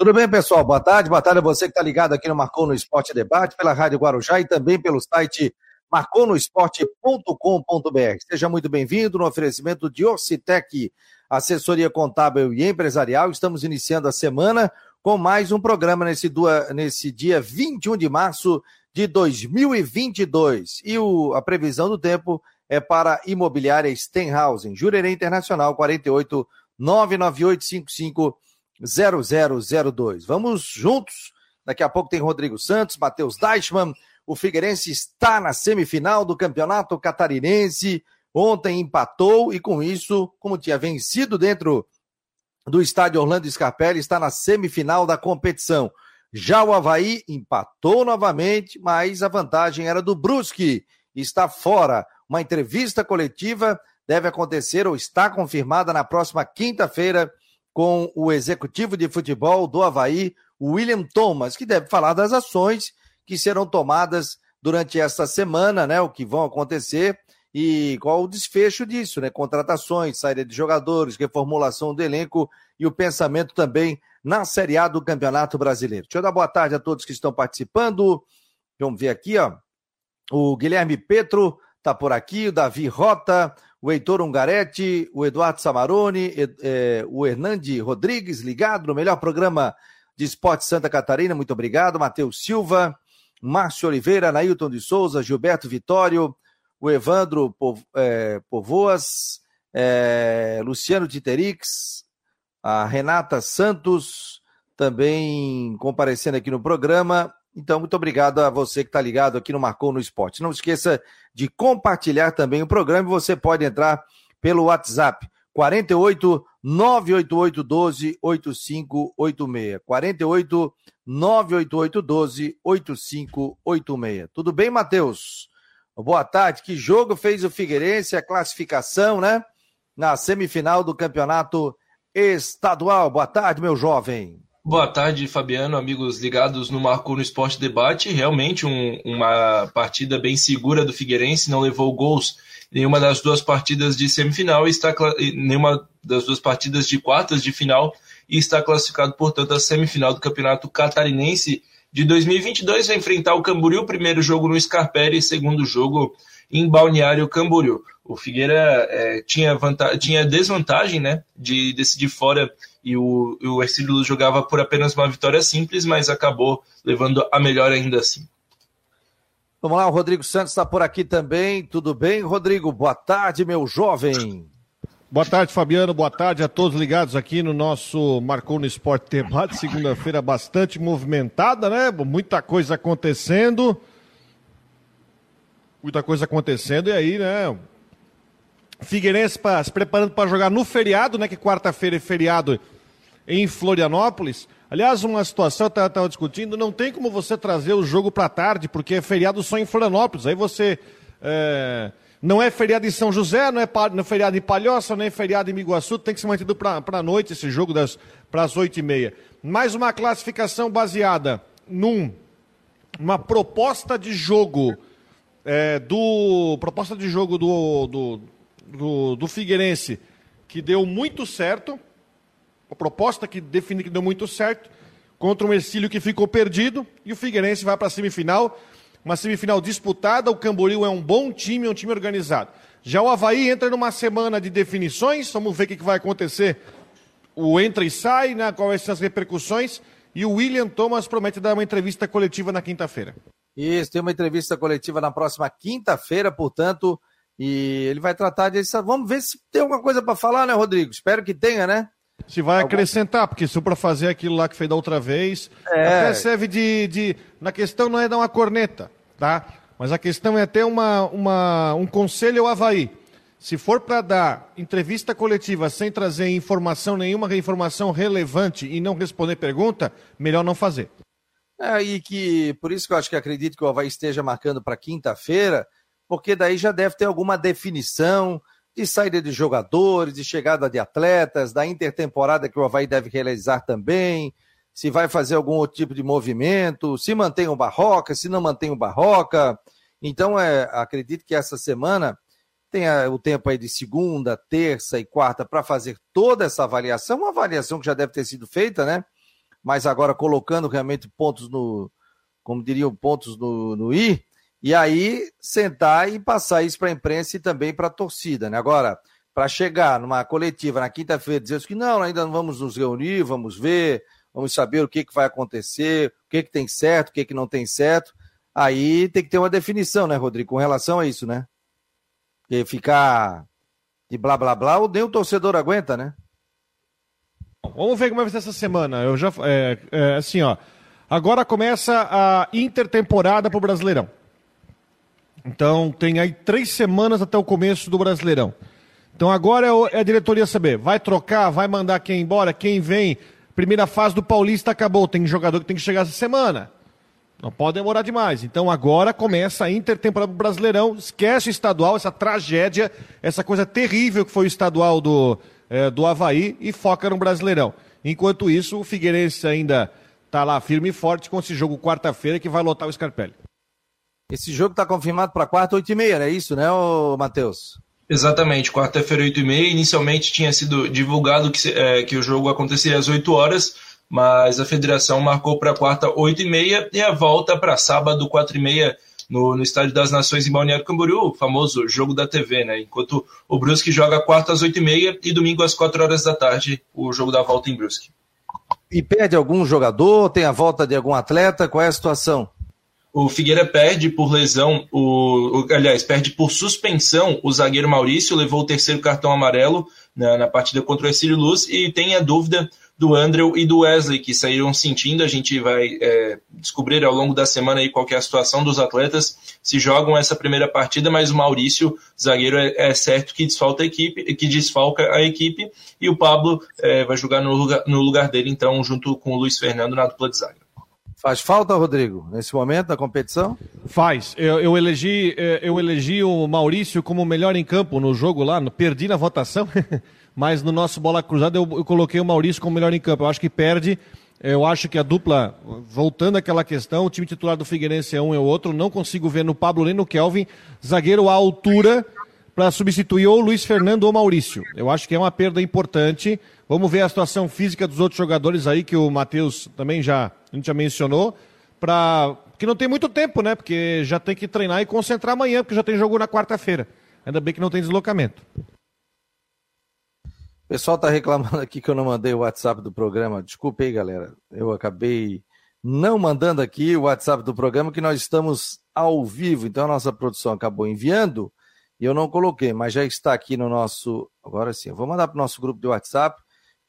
Tudo bem, pessoal? Boa tarde. Boa tarde a você que está ligado aqui no Marcou no Esporte Debate, pela Rádio Guarujá e também pelo site marconosport.com.br. Seja muito bem-vindo no oferecimento de Orcitec, assessoria contábil e empresarial. Estamos iniciando a semana com mais um programa nesse, nesse dia 21 de março de 2022. E o, a previsão do tempo é para imobiliária Stenhausen, Jurerê Internacional 48 99855 0002. Vamos juntos. Daqui a pouco tem Rodrigo Santos, Matheus Deichmann. O Figueirense está na semifinal do Campeonato Catarinense. Ontem empatou e, com isso, como tinha vencido dentro do estádio Orlando Scarpelli, está na semifinal da competição. Já o Havaí empatou novamente, mas a vantagem era do Brusque. Está fora. Uma entrevista coletiva deve acontecer ou está confirmada na próxima quinta-feira com o executivo de futebol do Havaí, William Thomas, que deve falar das ações que serão tomadas durante esta semana, né? O que vão acontecer e qual o desfecho disso, né? Contratações, saída de jogadores, reformulação do elenco e o pensamento também na Série A do Campeonato Brasileiro. Deixa eu dar boa tarde a todos que estão participando. Vamos ver aqui, ó. O Guilherme Petro tá por aqui, o Davi Rota, o Heitor Ungaretti, o Eduardo Samarone, é, o Hernande Rodrigues, ligado no melhor programa de esporte Santa Catarina, muito obrigado. Matheus Silva, Márcio Oliveira, Nailton de Souza, Gilberto Vitório, o Evandro é, Povoas, é, Luciano Titerix, a Renata Santos, também comparecendo aqui no programa, então, muito obrigado a você que está ligado aqui no Marcou no Esporte. Não esqueça de compartilhar também o programa você pode entrar pelo WhatsApp 48 988 12 8586. 48 988 12 8586. Tudo bem, Matheus? Boa tarde. Que jogo fez o Figueirense, a classificação, né? Na semifinal do campeonato estadual. Boa tarde, meu jovem. Boa tarde, Fabiano, amigos ligados no Marco no Esporte Debate. Realmente um, uma partida bem segura do Figueirense, não levou gols nenhuma das duas partidas de semifinal e está nenhuma das duas partidas de quartas de final e está classificado, portanto, à semifinal do Campeonato Catarinense de 2022. Vai enfrentar o Camboriú, primeiro jogo no Scarpelli e segundo jogo em Balneário Camboriú. O Figueira é, tinha, tinha desvantagem né, de decidir fora e o, o Ercílio jogava por apenas uma vitória simples, mas acabou levando a melhor ainda assim. Vamos lá, o Rodrigo Santos está por aqui também. Tudo bem, Rodrigo? Boa tarde, meu jovem. Boa tarde, Fabiano. Boa tarde a todos ligados aqui no nosso Marcou no Esporte Debate. Segunda-feira bastante movimentada, né? Muita coisa acontecendo. Muita coisa acontecendo. E aí, né? Figueirense pra, se preparando para jogar no feriado, né? Que quarta-feira é feriado em Florianópolis. Aliás, uma situação eu estava discutindo, não tem como você trazer o jogo para tarde, porque é feriado só em Florianópolis. Aí você. É, não é feriado em São José, não é, não é feriado em Palhoça, não é feriado em Miguaçu, tem que ser mantido para a noite esse jogo para as oito e meia. Mais uma classificação baseada num uma proposta de jogo é, do proposta de jogo do, do do, do Figueirense, que deu muito certo, a proposta que define que deu muito certo, contra um Ercílio que ficou perdido, e o Figueirense vai para a semifinal, uma semifinal disputada, o Camboriú é um bom time, é um time organizado. Já o Havaí entra numa semana de definições, vamos ver o que vai acontecer. O entra e sai, né, quais são as repercussões, e o William Thomas promete dar uma entrevista coletiva na quinta-feira. Isso, tem uma entrevista coletiva na próxima quinta-feira, portanto, e ele vai tratar disso. Vamos ver se tem alguma coisa para falar, né, Rodrigo? Espero que tenha, né? Se vai acrescentar, porque se para fazer aquilo lá que fez da outra vez, é. até serve de, de. Na questão não é dar uma corneta, tá? Mas a questão é ter uma, uma, um conselho ao Havaí. Se for para dar entrevista coletiva sem trazer informação nenhuma, informação relevante e não responder pergunta, melhor não fazer. É, e que por isso que eu acho que acredito que o Havaí esteja marcando para quinta-feira, porque daí já deve ter alguma definição de saída de jogadores, de chegada de atletas, da intertemporada que o Havaí deve realizar também, se vai fazer algum outro tipo de movimento, se mantém o Barroca, se não mantém o Barroca. Então, é, acredito que essa semana tenha o tempo aí de segunda, terça e quarta para fazer toda essa avaliação, uma avaliação que já deve ter sido feita, né? mas agora colocando realmente pontos no, como diriam, pontos no, no I, e aí sentar e passar isso para a imprensa e também para a torcida. Né? Agora, para chegar numa coletiva na quinta-feira dizer que não, ainda não vamos nos reunir, vamos ver, vamos saber o que, que vai acontecer, o que, que tem certo, o que, que não tem certo. Aí tem que ter uma definição, né, Rodrigo, com relação a isso, né? Porque ficar de blá blá blá, nem o torcedor aguenta, né? Vamos ver como vai ser essa semana. Eu já. É, é, assim, ó. Agora começa a intertemporada para o Brasileirão. Então tem aí três semanas até o começo do Brasileirão. Então agora é, é a diretoria saber, vai trocar, vai mandar quem embora, quem vem. Primeira fase do Paulista acabou, tem jogador que tem que chegar essa semana. Não pode demorar demais. Então agora começa a intertemporada do Brasileirão. Esquece o estadual, essa tragédia, essa coisa terrível que foi o estadual do, é, do Havaí e foca no Brasileirão. Enquanto isso, o Figueirense ainda está lá firme e forte com esse jogo quarta-feira que vai lotar o Scarpelli. Esse jogo está confirmado para quarta, oito e meia, é isso, né, Matheus? Exatamente, quarta-feira, oito e meia. Inicialmente tinha sido divulgado que, é, que o jogo aconteceria às 8 horas, mas a federação marcou para quarta, 8 e meia, e a volta para sábado, 4 e meia, no, no Estádio das Nações em Balneário Camboriú, o famoso jogo da TV, né? Enquanto o Brusque joga quarta às 8 e meia e domingo às 4 horas da tarde, o jogo da volta em Brusque. E perde algum jogador? Tem a volta de algum atleta? Qual é a situação? O Figueira perde por lesão, o, aliás, perde por suspensão o zagueiro Maurício, levou o terceiro cartão amarelo na, na partida contra o Ercílio Luz e tem a dúvida do Andrew e do Wesley, que saíram sentindo. A gente vai é, descobrir ao longo da semana aí qual é a situação dos atletas, se jogam essa primeira partida, mas o Maurício, zagueiro, é, é certo que desfalta a equipe, que desfalca a equipe, e o Pablo é, vai jogar no lugar, no lugar dele, então, junto com o Luiz Fernando na dupla de zaga. Faz falta, Rodrigo, nesse momento da competição? Faz. Eu, eu, elegi, eh, eu elegi o Maurício como melhor em campo no jogo lá, perdi na votação, mas no nosso bola cruzada eu, eu coloquei o Maurício como melhor em campo. Eu acho que perde. Eu acho que a dupla, voltando àquela questão, o time titular do Figueirense é um e o outro. Não consigo ver no Pablo nem no Kelvin. Zagueiro à altura para substituir ou Luiz Fernando ou Maurício. Eu acho que é uma perda importante. Vamos ver a situação física dos outros jogadores aí, que o Matheus também já, a gente já mencionou, para que não tem muito tempo, né? Porque já tem que treinar e concentrar amanhã, porque já tem jogo na quarta-feira. Ainda bem que não tem deslocamento. O pessoal está reclamando aqui que eu não mandei o WhatsApp do programa. Desculpe aí, galera. Eu acabei não mandando aqui o WhatsApp do programa, que nós estamos ao vivo. Então a nossa produção acabou enviando e eu não coloquei, mas já está aqui no nosso. Agora sim, eu vou mandar para o nosso grupo de WhatsApp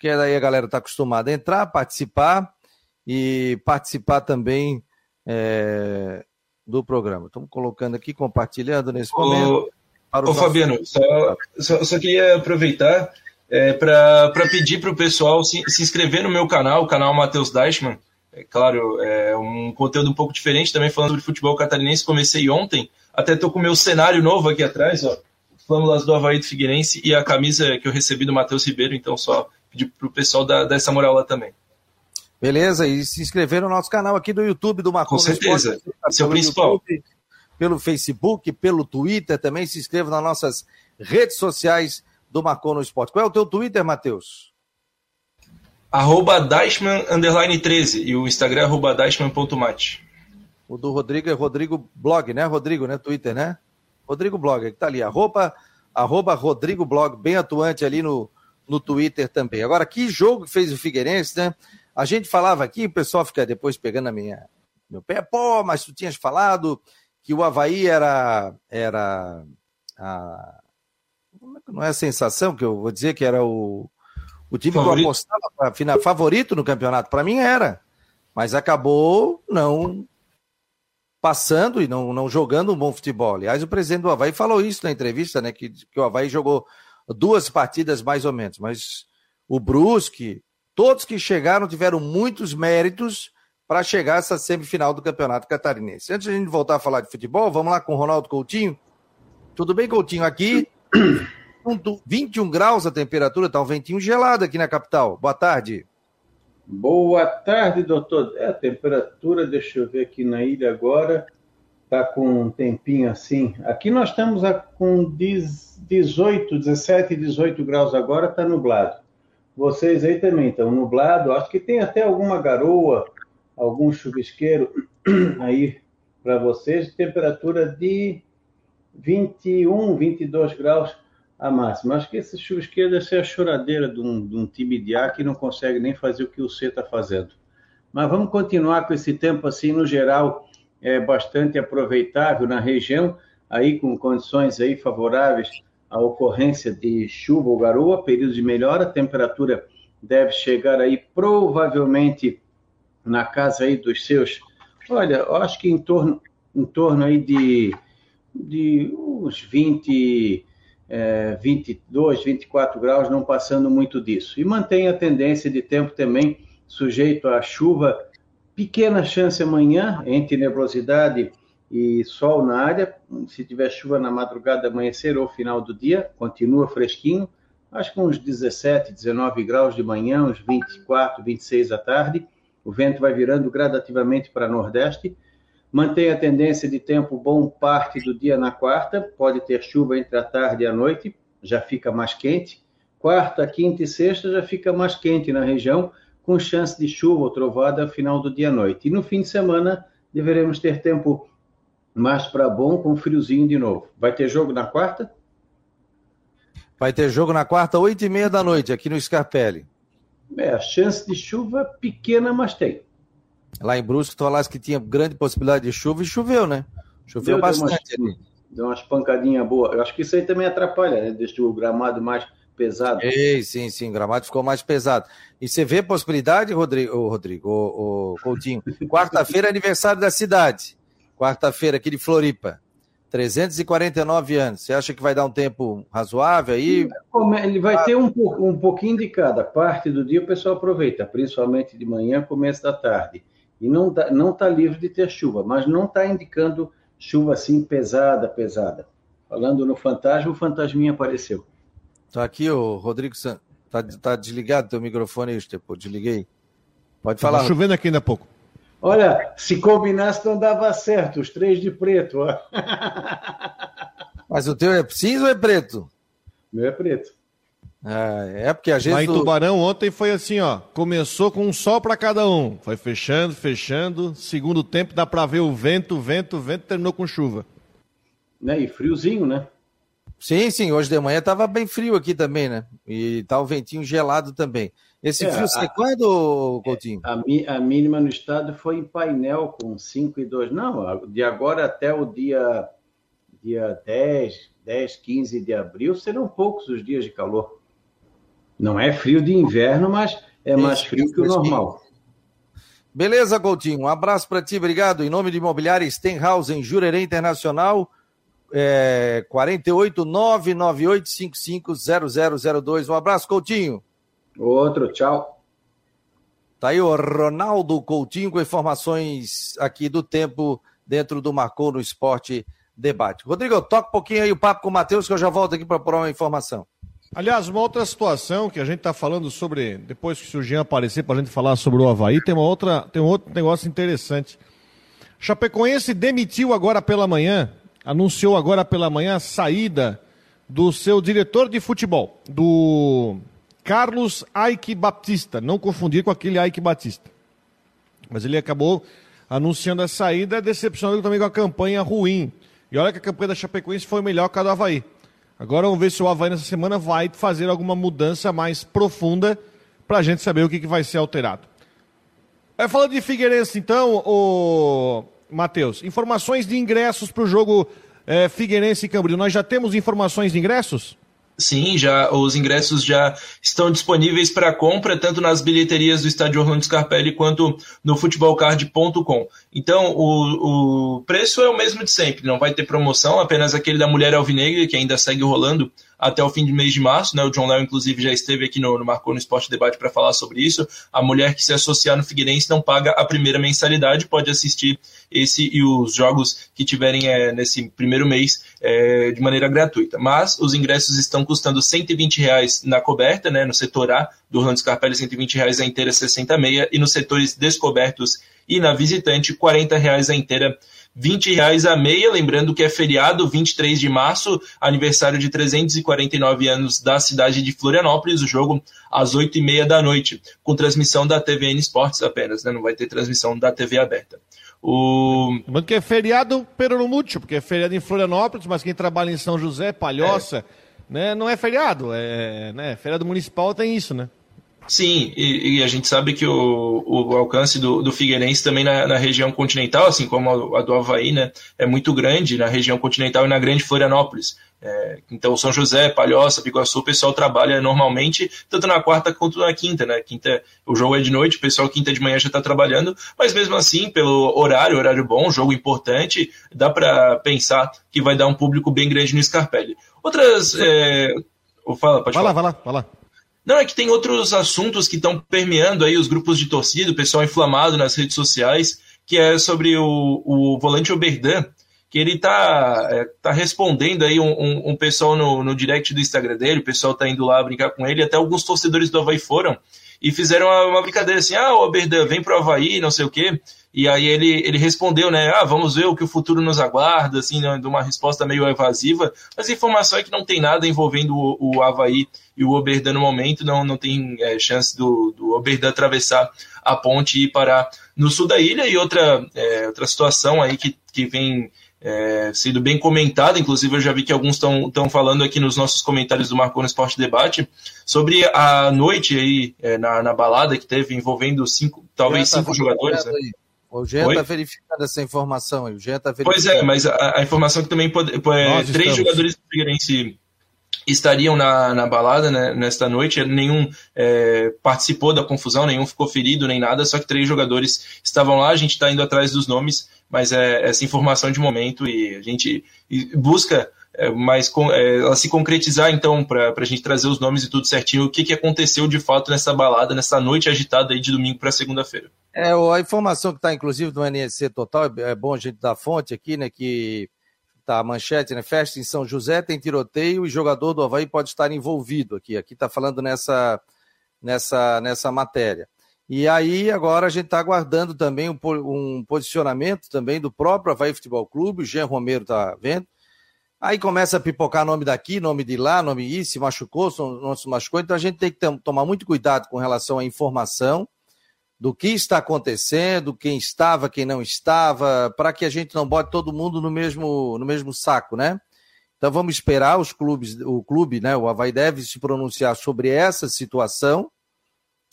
que daí a galera está acostumada a entrar, participar e participar também é, do programa. Estamos colocando aqui, compartilhando nesse momento. Ô, ô Fabiano, só, só, só, queria aproveitar é, para pedir para o pessoal se, se, inscrever no meu canal, o canal Matheus Deichmann. É claro, é um conteúdo um pouco diferente também falando sobre futebol catarinense. Comecei ontem, até estou com o meu cenário novo aqui atrás, ó. Flâmulas do Havaí do Figueirense e a camisa que eu recebi do Matheus Ribeiro, então só pedir para o pessoal dar, dar essa moral lá também. Beleza, e se inscrever no nosso canal aqui do YouTube do Marcos. Com certeza, Esporte, esse é o principal. YouTube, pelo Facebook, pelo Twitter também, se inscreva nas nossas redes sociais do Marcou no Esporte. Qual é o teu Twitter, Matheus? Arroba Dashman, underline 13, e o Instagram é arroba Dashman.mate. O do Rodrigo é Rodrigo Blog, né, Rodrigo, né, Twitter, né? Rodrigo Blog, que tá ali, arroba, arroba Rodrigo Blog, bem atuante ali no, no Twitter também. Agora, que jogo fez o Figueirense, né? A gente falava aqui, o pessoal fica depois pegando a minha, meu pé, pô, mas tu tinhas falado que o Havaí era, era a, é não é a sensação que eu vou dizer que era o, o time favorito. que eu apostava para final favorito no campeonato. Para mim era, mas acabou não passando e não, não jogando um bom futebol. Aliás, o presidente do Havaí falou isso na entrevista, né? Que, que o Havaí jogou duas partidas mais ou menos, mas o Brusque, todos que chegaram tiveram muitos méritos para chegar a essa semifinal do Campeonato Catarinense. Antes de a gente voltar a falar de futebol, vamos lá com o Ronaldo Coutinho. Tudo bem, Coutinho? Aqui, 21 graus a temperatura, tá um ventinho gelado aqui na capital. Boa tarde. Boa tarde, doutor. É, a temperatura, deixa eu ver aqui na ilha agora, tá com um tempinho assim. Aqui nós estamos com 18, 17, 18 graus agora, está nublado. vocês aí também estão nublado. Acho que tem até alguma garoa, algum chuvisqueiro aí para vocês. Temperatura de 21, 22 graus a máxima. Acho que esse chuvisqueiro deve ser a choradeira de um, de um time de A que não consegue nem fazer o que o C está fazendo. Mas vamos continuar com esse tempo assim, no geral, é bastante aproveitável na região, aí com condições aí favoráveis à ocorrência de chuva ou garoa, período de melhora, a temperatura deve chegar aí provavelmente na casa aí dos seus, olha, eu acho que em torno, em torno aí de, de uns 20, é, 22, 24 graus, não passando muito disso. E mantém a tendência de tempo também sujeito à chuva, pequena chance amanhã, entre nebulosidade e sol na área. Se tiver chuva na madrugada, amanhecer ou final do dia, continua fresquinho. Acho que uns 17, 19 graus de manhã, uns 24, 26 à tarde. O vento vai virando gradativamente para nordeste Mantém a tendência de tempo bom parte do dia na quarta, pode ter chuva entre a tarde e a noite, já fica mais quente. Quarta, quinta e sexta já fica mais quente na região, com chance de chuva ou trovada final do dia à noite. E no fim de semana deveremos ter tempo mais para bom, com friozinho de novo. Vai ter jogo na quarta? Vai ter jogo na quarta, oito e meia da noite, aqui no Scarpelli. É, a chance de chuva pequena, mas tem. Lá em Brusque, tu falaste que tinha grande possibilidade de chuva e choveu, né? Choveu deu, bastante deu umas, Deu umas pancadinhas boas. Eu acho que isso aí também atrapalha, né? Deixa o gramado mais pesado. Ei, sim, sim, gramado ficou mais pesado. E você vê possibilidade, Rodrigo, Rodrigo o, o Coutinho? Quarta-feira é aniversário da cidade. Quarta-feira aqui de Floripa. 349 anos. Você acha que vai dar um tempo razoável aí? Ele vai ter um, um pouquinho de cada. Parte do dia o pessoal aproveita, principalmente de manhã, começo da tarde e não está não tá livre de ter chuva, mas não está indicando chuva assim pesada, pesada. Falando no fantasma, o fantasminha apareceu. Tá aqui, o Rodrigo Santos. Tá, tá desligado teu microfone, Estepo? Desliguei. Pode falar. Tá chovendo aqui ainda há pouco. Olha, se combinasse não dava certo, os três de preto. Ó. Mas o teu é cinza ou é preto? O meu é preto. É, é porque a gente. Lá em Tubarão ontem foi assim, ó. Começou com um sol para cada um. Foi fechando, fechando. Segundo tempo dá para ver o vento, vento, vento, terminou com chuva. Né? E friozinho, né? Sim, sim. Hoje de manhã tava bem frio aqui também, né? E tá o ventinho gelado também. Esse é, frio sai quando, Coutinho? A, a, mínima no estado foi em painel com 5 e 2. Não, de agora até o dia, dia 10, 10, 15 de abril serão poucos os dias de calor. Não é frio de inverno, mas é mais frio que o normal. Beleza, Coutinho. Um abraço para ti, obrigado. Em nome de Imobiliária Stenhouse, em Jurerê Internacional, é, 48998550002. Um abraço, Coutinho. Outro, tchau. Tá aí o Ronaldo Coutinho com informações aqui do tempo dentro do Marcou no Esporte Debate. Rodrigo, toca um pouquinho aí o papo com o Matheus, que eu já volto aqui para pôr uma informação. Aliás, uma outra situação que a gente está falando sobre, depois que o Jean aparecer para a gente falar sobre o Havaí, tem, uma outra, tem um outro negócio interessante. Chapecoense demitiu agora pela manhã, anunciou agora pela manhã a saída do seu diretor de futebol, do Carlos Aike Batista, não confundir com aquele Aike Batista. Mas ele acabou anunciando a saída, decepcionando também com a campanha ruim. E olha que a campanha da Chapecoense foi melhor que a do Havaí. Agora vamos ver se o Havaí nessa semana vai fazer alguma mudança mais profunda para a gente saber o que, que vai ser alterado. É, falando de Figueirense, então, o Matheus, informações de ingressos para o jogo é, Figueirense e Camboriú. Nós já temos informações de ingressos? Sim, já os ingressos já estão disponíveis para compra tanto nas bilheterias do estádio Orlando Scarpelli quanto no futebolcard.com. Então, o, o preço é o mesmo de sempre, não vai ter promoção, apenas aquele da Mulher Alvinegra, que ainda segue rolando até o fim do mês de março. Né? O John Léo, inclusive, já esteve aqui no, no Marcou no Esporte Debate para falar sobre isso. A mulher que se associar no Figueirense não paga a primeira mensalidade, pode assistir esse e os jogos que tiverem é, nesse primeiro mês é, de maneira gratuita. Mas os ingressos estão custando 120 reais na coberta, né, no setor A do Orlando Scarpelli, 120 reais a inteira, 60 meia, e nos setores descobertos e na visitante, 40 reais a inteira, 20 reais a meia, lembrando que é feriado, 23 de março, aniversário de 349 anos da cidade de Florianópolis, o jogo às 8 e meia da noite, com transmissão da TVN Esportes apenas, né? não vai ter transmissão da TV aberta. O... Lembrando que é feriado pelo mútil, porque é feriado em Florianópolis, mas quem trabalha em São José, Palhoça, é. né, não é feriado. É, né, feriado municipal tem isso, né? Sim, e, e, a gente sabe que o, o alcance do, do Figueirense também na, na, região continental, assim como a, a, do Havaí, né, é muito grande na região continental e na grande Florianópolis. É, então, São José, Palhoça, Piguaçu, o pessoal trabalha normalmente, tanto na quarta quanto na quinta, né? Quinta, o jogo é de noite, o pessoal quinta de manhã já está trabalhando, mas mesmo assim, pelo horário, horário bom, jogo importante, dá para pensar que vai dar um público bem grande no Scarpelli. Outras. É... Fala, pode vai falar. lá, vai lá, vai lá. Não, é que tem outros assuntos que estão permeando aí os grupos de torcida, o pessoal inflamado nas redes sociais, que é sobre o, o volante Oberdan, que ele tá, é, tá respondendo aí um, um, um pessoal no, no direct do Instagram dele, o pessoal tá indo lá brincar com ele, até alguns torcedores do Havaí foram e fizeram uma, uma brincadeira assim, ah, Oberdan vem pro Havaí, não sei o quê, e aí ele, ele respondeu, né? Ah, vamos ver o que o futuro nos aguarda, assim, né, de uma resposta meio evasiva. Mas a informação é que não tem nada envolvendo o, o Havaí e o Oberdan no momento, não, não tem é, chance do, do Oberdan atravessar a ponte e ir parar no sul da ilha. E outra, é, outra situação aí que, que vem é, sendo bem comentada, inclusive eu já vi que alguns estão falando aqui nos nossos comentários do Marcou no Esporte Debate, sobre a noite aí é, na, na balada que teve envolvendo cinco, talvez tá cinco jogadores. Né? O Jean está verificando essa informação aí. O Jean tá Pois é, mas a, a informação que também pode. pode três jogadores do Figueirense estariam na, na balada né, nesta noite. Nenhum é, participou da confusão, nenhum ficou ferido nem nada, só que três jogadores estavam lá. A gente está indo atrás dos nomes, mas é essa informação de momento e a gente busca é, mas com, é, ela se concretizar, então, para a gente trazer os nomes e tudo certinho, o que, que aconteceu de fato nessa balada, nessa noite agitada aí de domingo para segunda-feira. É, a informação que está, inclusive, do NSC Total, é bom a gente dar fonte aqui, né, que tá manchete, né, festa em São José, tem tiroteio e jogador do Havaí pode estar envolvido aqui. Aqui está falando nessa, nessa, nessa matéria. E aí, agora a gente está aguardando também um, um, posicionamento também do próprio Havaí Futebol Clube, o Jean Romero está vendo, Aí começa a pipocar nome daqui, nome de lá, nome isso, se machucou, não se machucou. Então a gente tem que tomar muito cuidado com relação à informação do que está acontecendo, quem estava, quem não estava, para que a gente não bote todo mundo no mesmo, no mesmo saco, né? Então vamos esperar os clubes, o clube, né? O Havaí deve se pronunciar sobre essa situação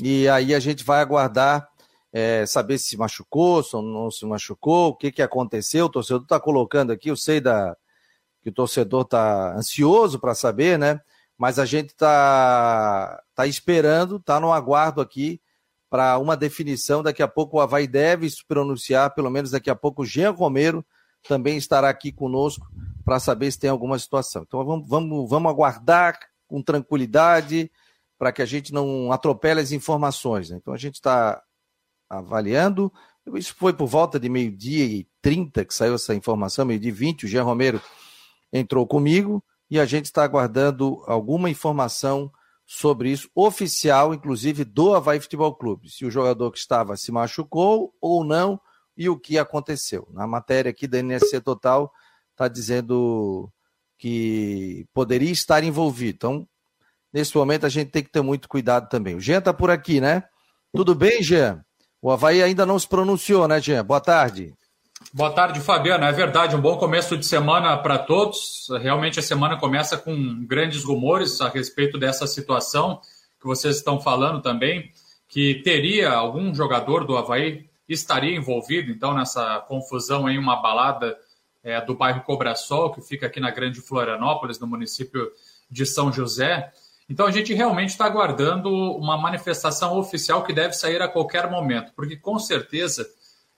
e aí a gente vai aguardar é, saber se machucou, se não se machucou, o que, que aconteceu. O torcedor está colocando aqui, eu sei da que o torcedor está ansioso para saber, né? Mas a gente está tá esperando, está no aguardo aqui para uma definição. Daqui a pouco o Havaí deve se pronunciar, pelo menos daqui a pouco o Jean Romero também estará aqui conosco para saber se tem alguma situação. Então vamos, vamos, vamos aguardar com tranquilidade para que a gente não atropele as informações. Né? Então a gente está avaliando. Isso foi por volta de meio-dia e 30 que saiu essa informação, meio-dia e 20. O Jean Romero entrou comigo e a gente está aguardando alguma informação sobre isso, oficial, inclusive, do Havaí Futebol Clube. Se o jogador que estava se machucou ou não e o que aconteceu. Na matéria aqui da NSC Total está dizendo que poderia estar envolvido. Então, nesse momento, a gente tem que ter muito cuidado também. O Jean está por aqui, né? Tudo bem, Jean? O Havaí ainda não se pronunciou, né, Jean? Boa tarde. Boa tarde, Fabiano. É verdade, um bom começo de semana para todos. Realmente a semana começa com grandes rumores a respeito dessa situação que vocês estão falando também, que teria algum jogador do Havaí estaria envolvido, então, nessa confusão em uma balada é, do bairro Cobrasol, que fica aqui na Grande Florianópolis, no município de São José. Então, a gente realmente está aguardando uma manifestação oficial que deve sair a qualquer momento, porque com certeza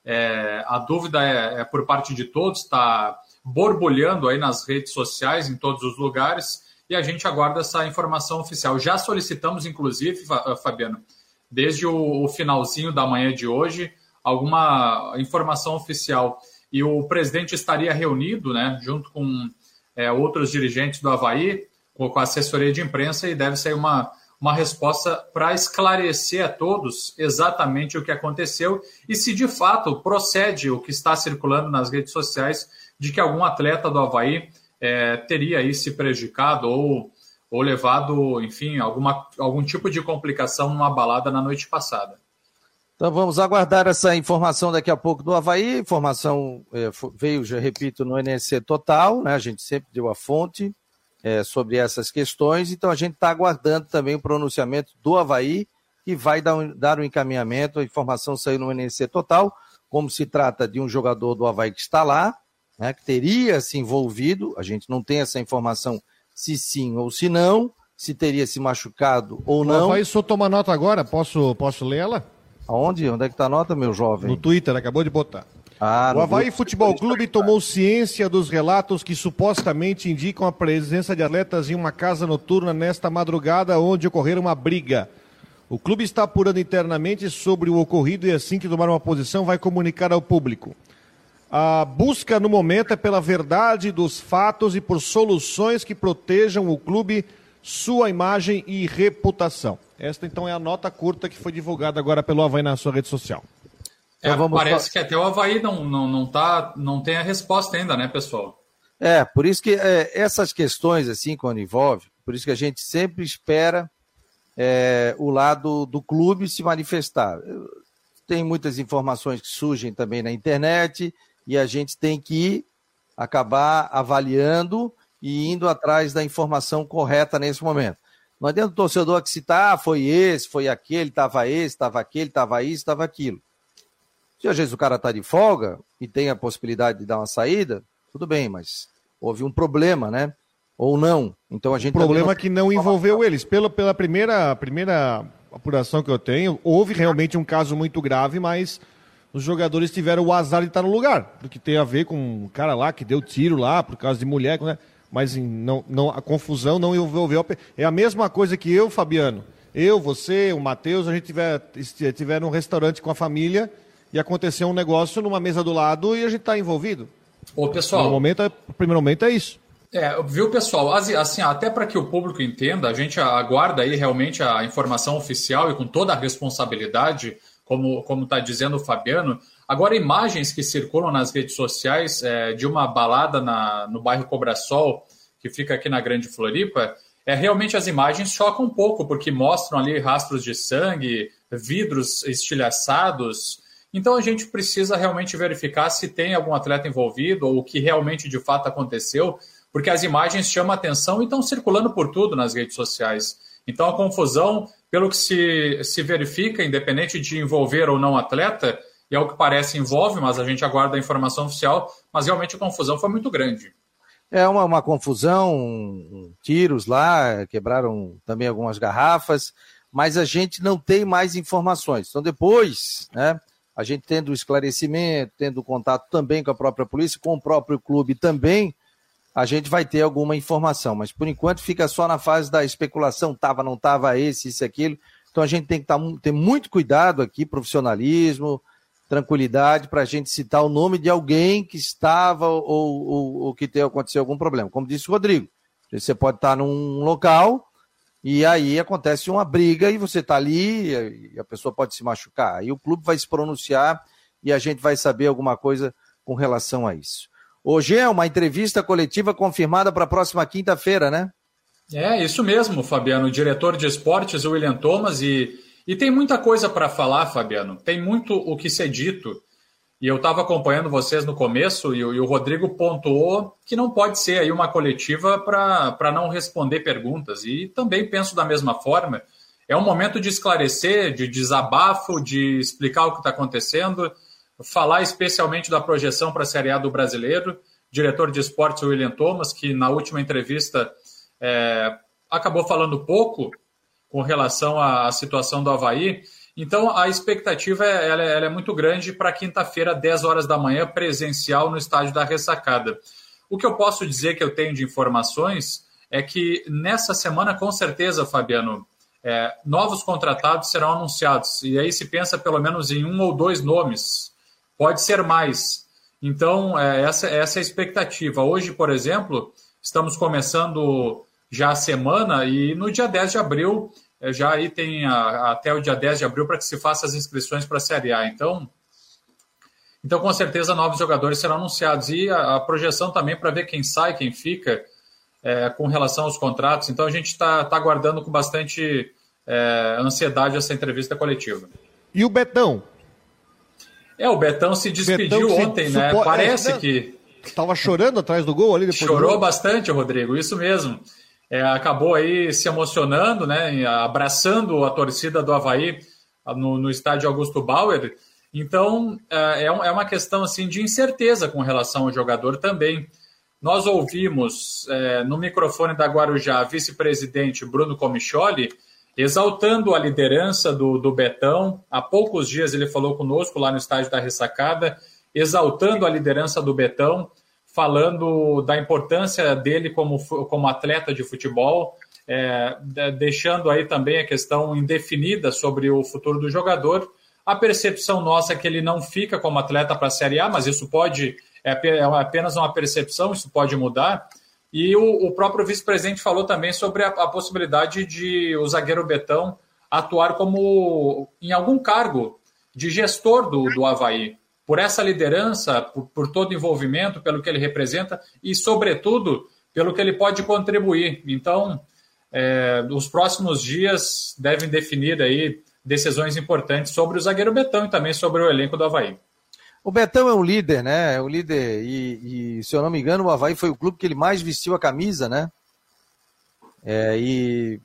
é, a dúvida é, é, por parte de todos, está borbulhando aí nas redes sociais, em todos os lugares, e a gente aguarda essa informação oficial. Já solicitamos, inclusive, eh, Fabiano, desde o, o finalzinho da manhã de hoje, alguma informação oficial. E o presidente estaria reunido, né, junto com é, outros dirigentes do Havaí, com, com a assessoria de imprensa, e deve sair uma, uma resposta para esclarecer a todos exatamente o que aconteceu e se de fato procede o que está circulando nas redes sociais de que algum atleta do Havaí é, teria aí se prejudicado ou, ou levado, enfim, alguma, algum tipo de complicação numa balada na noite passada. Então vamos aguardar essa informação daqui a pouco do Havaí. Informação é, veio, já repito, no NSC Total, né? A gente sempre deu a fonte é, sobre essas questões. Então a gente está aguardando também o pronunciamento do Havaí, que vai dar um, dar um encaminhamento. A informação saiu no NC Total, como se trata de um jogador do Havaí que está lá, né, que teria se envolvido. A gente não tem essa informação se sim ou se não, se teria se machucado ou não. O Havaí só toma nota agora, posso, posso lê-la? Aonde? Onde é que está a nota, meu jovem? No Twitter, acabou de botar. Ah, o Havaí Futebol Clube tomou ciência dos relatos que supostamente indicam a presença de atletas em uma casa noturna nesta madrugada, onde ocorreu uma briga. O clube está apurando internamente sobre o ocorrido e, assim que tomar uma posição, vai comunicar ao público. A busca no momento é pela verdade dos fatos e por soluções que protejam o clube, sua imagem e reputação. Esta, então, é a nota curta que foi divulgada agora pelo Havaí na sua rede social. É, então parece que até o Havaí não, não, não, tá, não tem a resposta ainda, né, pessoal? É, por isso que é, essas questões, assim, quando envolve, por isso que a gente sempre espera é, o lado do clube se manifestar. Tem muitas informações que surgem também na internet e a gente tem que acabar avaliando e indo atrás da informação correta nesse momento. Não adianta o torcedor que citar, ah, foi esse, foi aquele, estava esse, estava aquele, estava isso, estava aquilo. Se às vezes o cara está de folga e tem a possibilidade de dar uma saída, tudo bem, mas houve um problema, né? Ou não. Então a gente. O problema não... que não envolveu eles. Pela, pela primeira, primeira apuração que eu tenho, houve realmente um caso muito grave, mas os jogadores tiveram o azar de estar no lugar. Do que tem a ver com um cara lá que deu tiro lá por causa de mulher, né? Mas não, não, a confusão não envolveu. É a mesma coisa que eu, Fabiano. Eu, você, o Matheus, a gente tiver, tiver num restaurante com a família e aconteceu um negócio numa mesa do lado e a gente está envolvido. Ô, pessoal. No momento, é, o primeiro momento é isso. É, viu, pessoal? Assim, até para que o público entenda, a gente aguarda aí realmente a informação oficial e com toda a responsabilidade, como está dizendo o Fabiano. Agora, imagens que circulam nas redes sociais é, de uma balada na, no bairro Cobrasol, que fica aqui na Grande Floripa, é realmente as imagens chocam um pouco, porque mostram ali rastros de sangue, vidros estilhaçados, então a gente precisa realmente verificar se tem algum atleta envolvido ou o que realmente de fato aconteceu, porque as imagens chamam atenção e estão circulando por tudo nas redes sociais. Então a confusão, pelo que se, se verifica, independente de envolver ou não atleta, e ao que parece envolve, mas a gente aguarda a informação oficial, mas realmente a confusão foi muito grande. É uma, uma confusão, tiros lá, quebraram também algumas garrafas, mas a gente não tem mais informações. Então depois, né, a gente tendo esclarecimento, tendo contato também com a própria polícia, com o próprio clube também, a gente vai ter alguma informação. Mas por enquanto fica só na fase da especulação, estava, não estava, esse, isso, aquilo. Então a gente tem que tá, ter muito cuidado aqui, profissionalismo, tranquilidade, para a gente citar o nome de alguém que estava ou, ou, ou que tenha acontecido algum problema. Como disse o Rodrigo, você pode estar num local e aí acontece uma briga e você está ali e a pessoa pode se machucar. Aí o clube vai se pronunciar e a gente vai saber alguma coisa com relação a isso. Hoje é uma entrevista coletiva confirmada para a próxima quinta-feira, né? É, isso mesmo, Fabiano. O diretor de esportes, William Thomas, e, e tem muita coisa para falar, Fabiano. Tem muito o que ser dito. E eu estava acompanhando vocês no começo e, e, o Rodrigo pontuou que não pode ser aí uma coletiva para não responder perguntas. E também penso da mesma forma. É um momento de esclarecer, de desabafo, de explicar o que está acontecendo, falar especialmente da projeção para a Série A do brasileiro. Diretor de esportes William Thomas, que na última entrevista é, acabou falando pouco com relação à situação do Havaí. Então, a expectativa é, ela, ela é muito grande para quinta-feira, 10 horas da manhã, presencial no estádio da Ressacada. O que eu posso dizer que eu tenho de informações é que nessa semana, com certeza, Fabiano, é, novos contratados serão anunciados. E aí se pensa pelo menos em um ou dois nomes. Pode ser mais. Então, é, essa, essa é a expectativa. Hoje, por exemplo, estamos começando já a semana e no dia 10 de abril é, já aí tem a, até o dia 10 de abril para que se faça as inscrições para a Série A. Então, então, com certeza, novos jogadores serão anunciados. E a, a projeção também para ver quem sai, quem fica, é, com relação aos contratos. Então, a gente está tá aguardando com bastante é, ansiedade essa entrevista coletiva. E o Betão? É, o Betão se despediu Betão ontem, se né? Supo... Parece é, que. Estava chorando atrás do gol ali depois. Chorou bastante, Rodrigo, isso mesmo. É, acabou aí se emocionando, né? Abraçando a torcida do Havaí no, no estádio Augusto Bauer. Então, é, é, é uma questão assim de incerteza com relação ao jogador também. Nós ouvimos é, no microfone da Guarujá vice-presidente Bruno Comicholi exaltando a liderança do, do Betão. Há poucos dias ele falou conosco lá no estádio da Ressacada, exaltando a liderança do Betão, falando da importância dele como, como atleta de futebol, é, deixando aí também a questão indefinida sobre o futuro do jogador. A percepção nossa é que ele não fica como atleta para a Série A, mas isso pode, é, é apenas uma percepção, isso pode mudar. E o, o próprio vice-presidente falou também sobre a, a, possibilidade de o zagueiro Betão atuar como em algum cargo de gestor do, do Havaí, por essa liderança, por, por todo o envolvimento, pelo que ele representa e, sobretudo, pelo que ele pode contribuir. Então, é, os próximos dias devem definir aí decisões importantes sobre o zagueiro Betão e também sobre o elenco do Havaí. O Betão é um líder, né? É um líder. E, e, se eu não me engano, o Havaí foi o clube que ele mais vestiu a camisa, né? É, e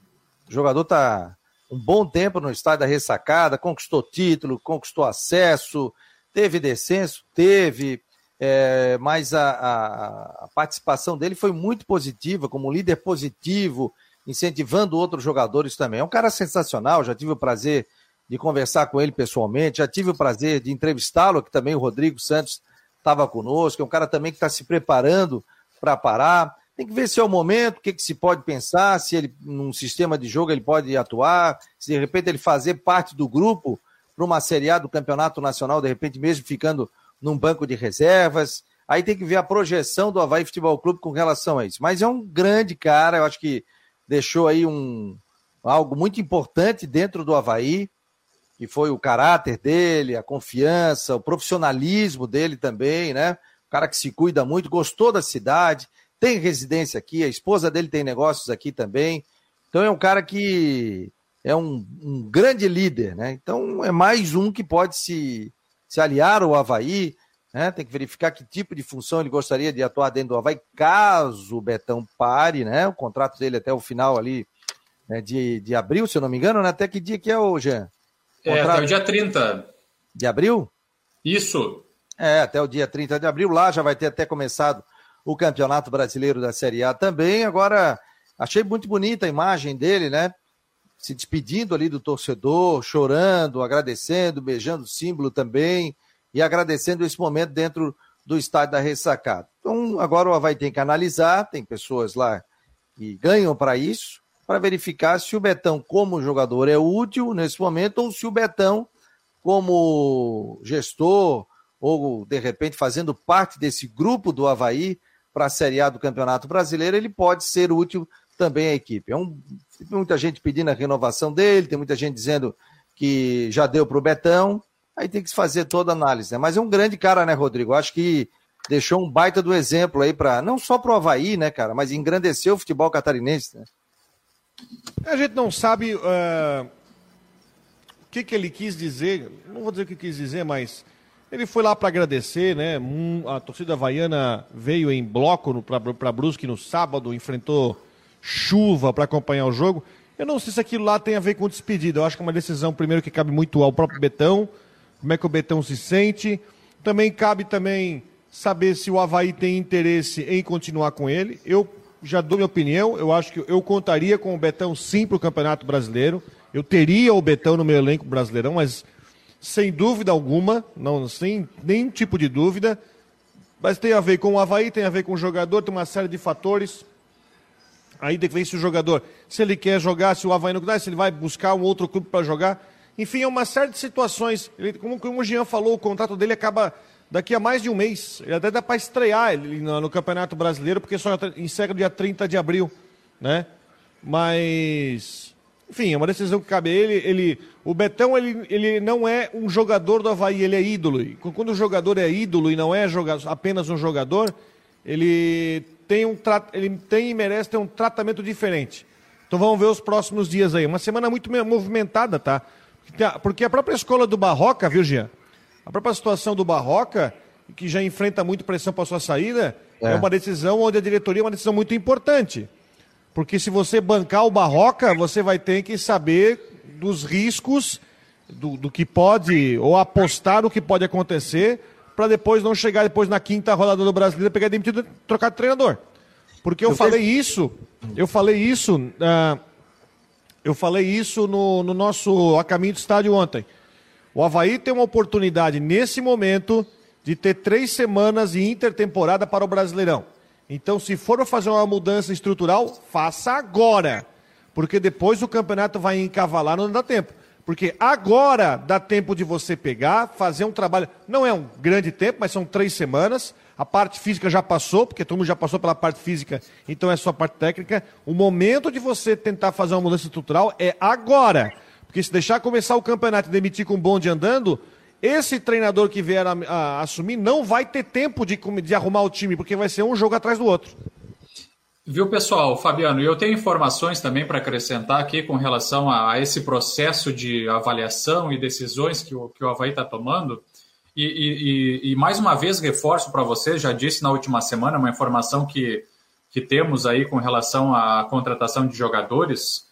o jogador tá um bom tempo no estádio da ressacada, conquistou título, conquistou acesso, teve descenso, teve, é, mas a, a, participação dele foi muito positiva, como líder positivo, incentivando outros jogadores também. É um cara sensacional, já tive o prazer de conversar com ele pessoalmente. Já tive o prazer de entrevistá-lo, que também o Rodrigo Santos estava conosco. É um cara também que está se preparando para parar. Tem que ver se é o momento, o que, que se pode pensar, se ele, num sistema de jogo, ele pode atuar, se de repente ele fazer parte do grupo para uma Série A do Campeonato Nacional, de repente mesmo ficando num banco de reservas. Aí tem que ver a projeção do Havaí Futebol Clube com relação a isso. Mas é um grande cara, eu acho que deixou aí um, algo muito importante dentro do Havaí que foi o caráter dele, a confiança, o profissionalismo dele também, né? O cara que se cuida muito, gostou da cidade, tem residência aqui, a esposa dele tem negócios aqui também. Então é um cara que é um, um grande líder, né? Então é mais um que pode se, se aliar ao Havaí, né? Tem que verificar que tipo de função ele gostaria de atuar dentro do Havaí, caso o Betão pare, né? O contrato dele até o final ali né, de, de abril, se eu não me engano, né? Até que dia que é Jean? É, até o dia 30. De abril? Isso. É, até o dia 30 de abril. Lá já vai ter até começado o Campeonato Brasileiro da Série A também. Agora, achei muito bonita a imagem dele, né? Se despedindo ali do torcedor, chorando, agradecendo, beijando o símbolo também e agradecendo esse momento dentro do estádio da ressacada. Então, agora o Havaí tem que analisar, tem pessoas lá que ganham para isso, para verificar se o Betão, como jogador, é útil nesse momento ou se o Betão, como gestor, ou de repente fazendo parte desse grupo do Havaí para a Série A do Campeonato Brasileiro, ele pode ser útil também à equipe. É um, tem muita gente pedindo a renovação dele, tem muita gente dizendo que já deu para o Betão, aí tem que fazer toda a análise. Né? Mas é um grande cara, né, Rodrigo? Acho que deixou um baita do exemplo aí para não só para o Havaí, né, cara, mas engrandeceu o futebol catarinense. Né? A gente não sabe uh, o que, que ele quis dizer, não vou dizer o que quis dizer, mas ele foi lá para agradecer, né? a torcida havaiana veio em bloco para Brusque no sábado, enfrentou chuva para acompanhar o jogo. Eu não sei se aquilo lá tem a ver com despedida. Eu acho que é uma decisão, primeiro, que cabe muito ao próprio Betão, como é que o Betão se sente. Também cabe também saber se o Havaí tem interesse em continuar com ele. Eu já dou minha opinião. Eu acho que eu contaria com o Betão sim para o Campeonato Brasileiro. Eu teria o Betão no meu elenco brasileirão, mas sem dúvida alguma, não sem nenhum tipo de dúvida. Mas tem a ver com o Havaí, tem a ver com o jogador, tem uma série de fatores. Aí se o jogador, se ele quer jogar, se o Havaí não dá, se ele vai buscar um outro clube para jogar. Enfim, é uma série de situações. Ele, como, como o Jean falou, o contrato dele acaba daqui a mais de um mês. Ele até dá para estrear ele no, no, Campeonato Brasileiro, porque só encerra dia 30 de abril, né? Mas enfim, é uma decisão que cabe a ele. ele o Betão, ele, ele não é um jogador do Havaí, ele é ídolo. E quando o jogador é ídolo e não é jogador, apenas um jogador, ele tem, um, ele tem e merece ter um tratamento diferente. Então vamos ver os próximos dias aí. Uma semana muito movimentada, tá? Porque a própria escola do Barroca, viu, Jean? A própria situação do Barroca, que já enfrenta muito pressão para sua saída, é. é uma decisão onde a diretoria é uma decisão muito importante. Porque se você bancar o Barroca, você vai ter que saber dos riscos, do, do que pode, ou apostar o que pode acontecer, para depois não chegar depois na quinta rodada do Brasileiro, pegar demitido e trocar de treinador. Porque eu, eu falei isso, eu falei isso, uh, eu falei isso no, no nosso A Caminho do Estádio ontem. O Havaí tem uma oportunidade, nesse momento, de ter três semanas de intertemporada para o Brasileirão. Então, se for fazer uma mudança estrutural, faça agora. Porque depois o campeonato vai encavalar, não dá tempo. Porque agora dá tempo de você pegar, fazer um trabalho. Não é um grande tempo, mas são três semanas. A parte física já passou, porque todo mundo já passou pela parte física, então é só a parte técnica. O momento de você tentar fazer uma mudança estrutural é agora. Porque se deixar começar o campeonato e demitir com o bonde andando, esse treinador que vier a, a, assumir não vai ter tempo de, de arrumar o time, porque vai ser um jogo atrás do outro. Viu, pessoal? Fabiano, eu tenho informações também para acrescentar aqui com relação a, a, esse processo de avaliação e decisões que o, que o Havaí está tomando. E, e, e, mais uma vez reforço para vocês, já disse na última semana, uma informação que, que temos aí com relação à contratação de jogadores.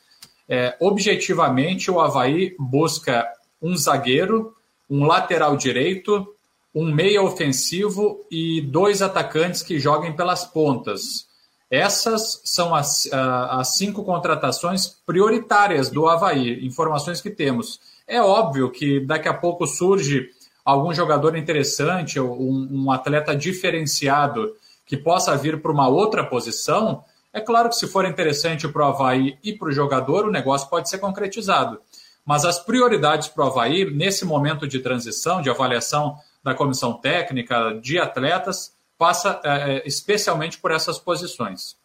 É, objetivamente, o Havaí busca um zagueiro um lateral direito, um meia ofensivo e dois atacantes que joguem pelas pontas. Essas são as, as cinco contratações prioritárias do Havaí, informações que temos. É óbvio que daqui a pouco surge algum jogador interessante, um, um atleta diferenciado que possa vir para uma outra posição. É claro que se for interessante para o Havaí e para o jogador, o negócio pode ser concretizado. Mas as prioridades para o Havaí, nesse momento de transição, de avaliação da comissão técnica, de atletas, passa é, é especialmente por essas posições.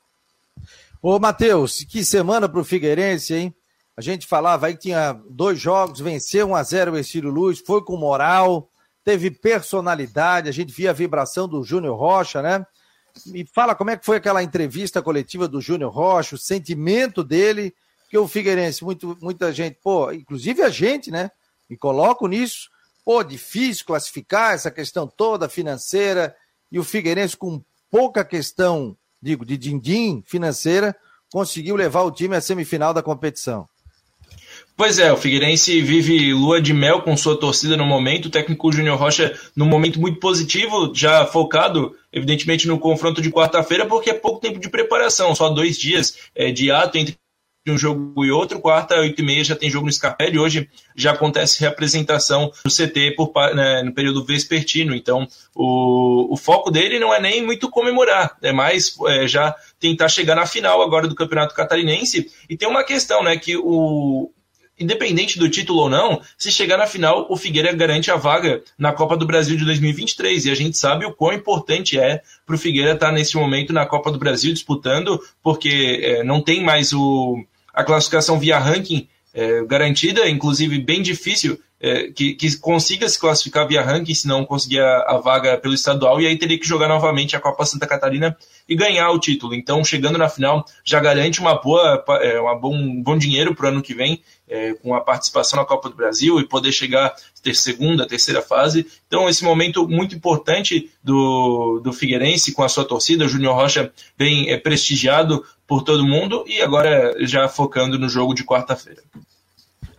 Ô, Matheus, que semana para o Figueirense, hein? A gente falava aí que tinha dois jogos, venceu 1 a 0 o Estilo Luz, foi com moral, teve personalidade, a gente via a vibração do Júnior Rocha, né? Me fala como é que foi aquela entrevista coletiva do Júnior Rocha, o sentimento dele porque o Figueirense, muito, muita gente, pô, inclusive a gente, né? Me coloco nisso. Pô, difícil classificar essa questão toda financeira. E o Figueirense, com pouca questão, digo, de din-din financeira, conseguiu levar o time à semifinal da competição. Pois é, o Figueirense vive lua de mel com sua torcida no momento. O técnico Júnior Rocha num momento muito positivo, já focado, evidentemente, no confronto de quarta-feira, porque é pouco tempo de preparação, só dois dias é, de ato entre um jogo e outro. Quarta, oito e meia, já tem jogo no Scarpelli. Hoje já acontece reapresentação no CT por, né, no período vespertino. Então, o, o foco dele não é nem muito comemorar, é mais é, já tentar chegar na final agora do Campeonato Catarinense. E tem uma questão, né, que o, independente do título ou não, se chegar na final, o Figueira garante a vaga na Copa do Brasil de 2023. E a gente sabe o quão importante é para o Figueira estar nesse momento na Copa do Brasil disputando, porque é, não tem mais o, a classificação via ranking é, garantida, inclusive bem difícil é, que, que, consiga se classificar via ranking, se não conseguir a, a, vaga pelo estadual, e aí teria que jogar novamente a Copa Santa Catarina e ganhar o título. Então, chegando na final, já garante uma boa, é, uma bom, um bom dinheiro para o ano que vem, é, com a participação na Copa do Brasil e poder chegar ter segunda, terceira fase. Então, esse momento muito importante do, do Figueirense com a sua torcida, o Júnior Rocha bem é, prestigiado por todo mundo e agora já focando no jogo de quarta-feira.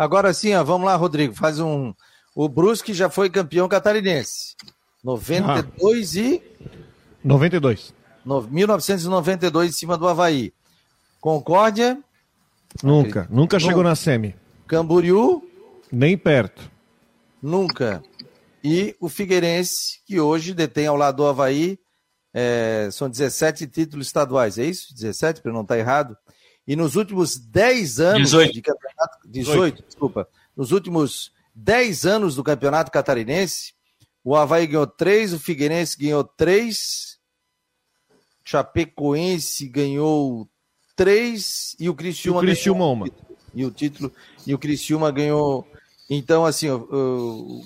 Agora sim, ó, vamos lá, Rodrigo, faz um. O Brusque já foi campeão catarinense. 92 ah. e. 92. No, 1992 em cima do Havaí. Concórdia. Nunca, nunca chegou na semi. Camboriú. Nem perto. Nunca. E o Figueirense, que hoje detém ao lado do Havaí, é, são 17 títulos estaduais, é isso? 17, para não estar errado. E nos últimos 10 anos 18. de campeonato. 18, 18, desculpa. Nos últimos 10 anos do campeonato catarinense, o Havaí ganhou 3, o Figueirense ganhou 3, Chapecoense ganhou 3 e o Criciúma, o Criciúma ganhou uma. E o título. E o Criciúma ganhou. Então, assim, o,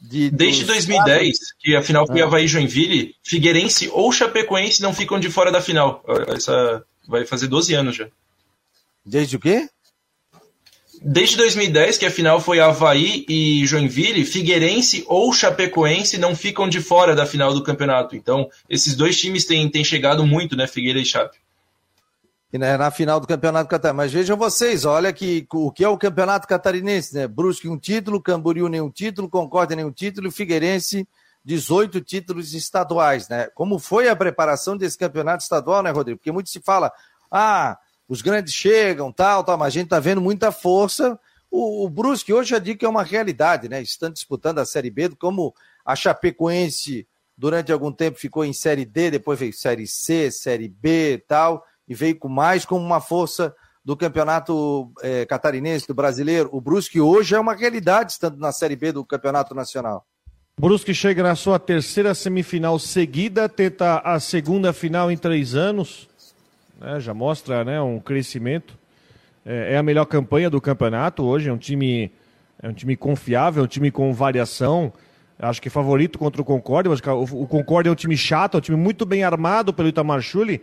de, Desde 2010, quatro... que a final foi ah. Havaí Joinville, Figueirense ou Chapecoense não ficam de fora da final. Essa vai fazer 12 anos já. Desde o quê? Desde 2010, que a final foi Havaí e Joinville, Figueirense ou Chapecoense não ficam de fora da final do campeonato. Então, esses dois times têm, têm chegado muito, né? Figueira e Chape. E na, na final do Campeonato Catarinense. Mas vejam vocês, olha que o que é o Campeonato Catarinense, né? Brusque um título, Camboriú nenhum título, Concórdia nenhum título e Figueirense 18 títulos estaduais, né? Como foi a preparação desse campeonato estadual, né, Rodrigo? Porque muito se fala, ah, os grandes chegam, tal, tal, mas a gente tá vendo muita força. O, o Brusque hoje já digo que é uma realidade, né? Estão disputando a Série B, como a Chapecoense durante algum tempo ficou em Série D, depois veio Série C, Série B e tal e veio com mais como uma força do campeonato é, catarinense, do brasileiro. O Brusque hoje é uma realidade, estando na Série B do campeonato nacional. Brusque chega na sua terceira semifinal seguida, tenta a segunda final em três anos, né, já mostra né, um crescimento. É, é, a melhor campanha do campeonato hoje, é um time, é um time confiável, é um time com variação. Acho que favorito contra o Concórdia. O Concórdia é um time chato, é um time muito bem armado pelo Itamar Chuli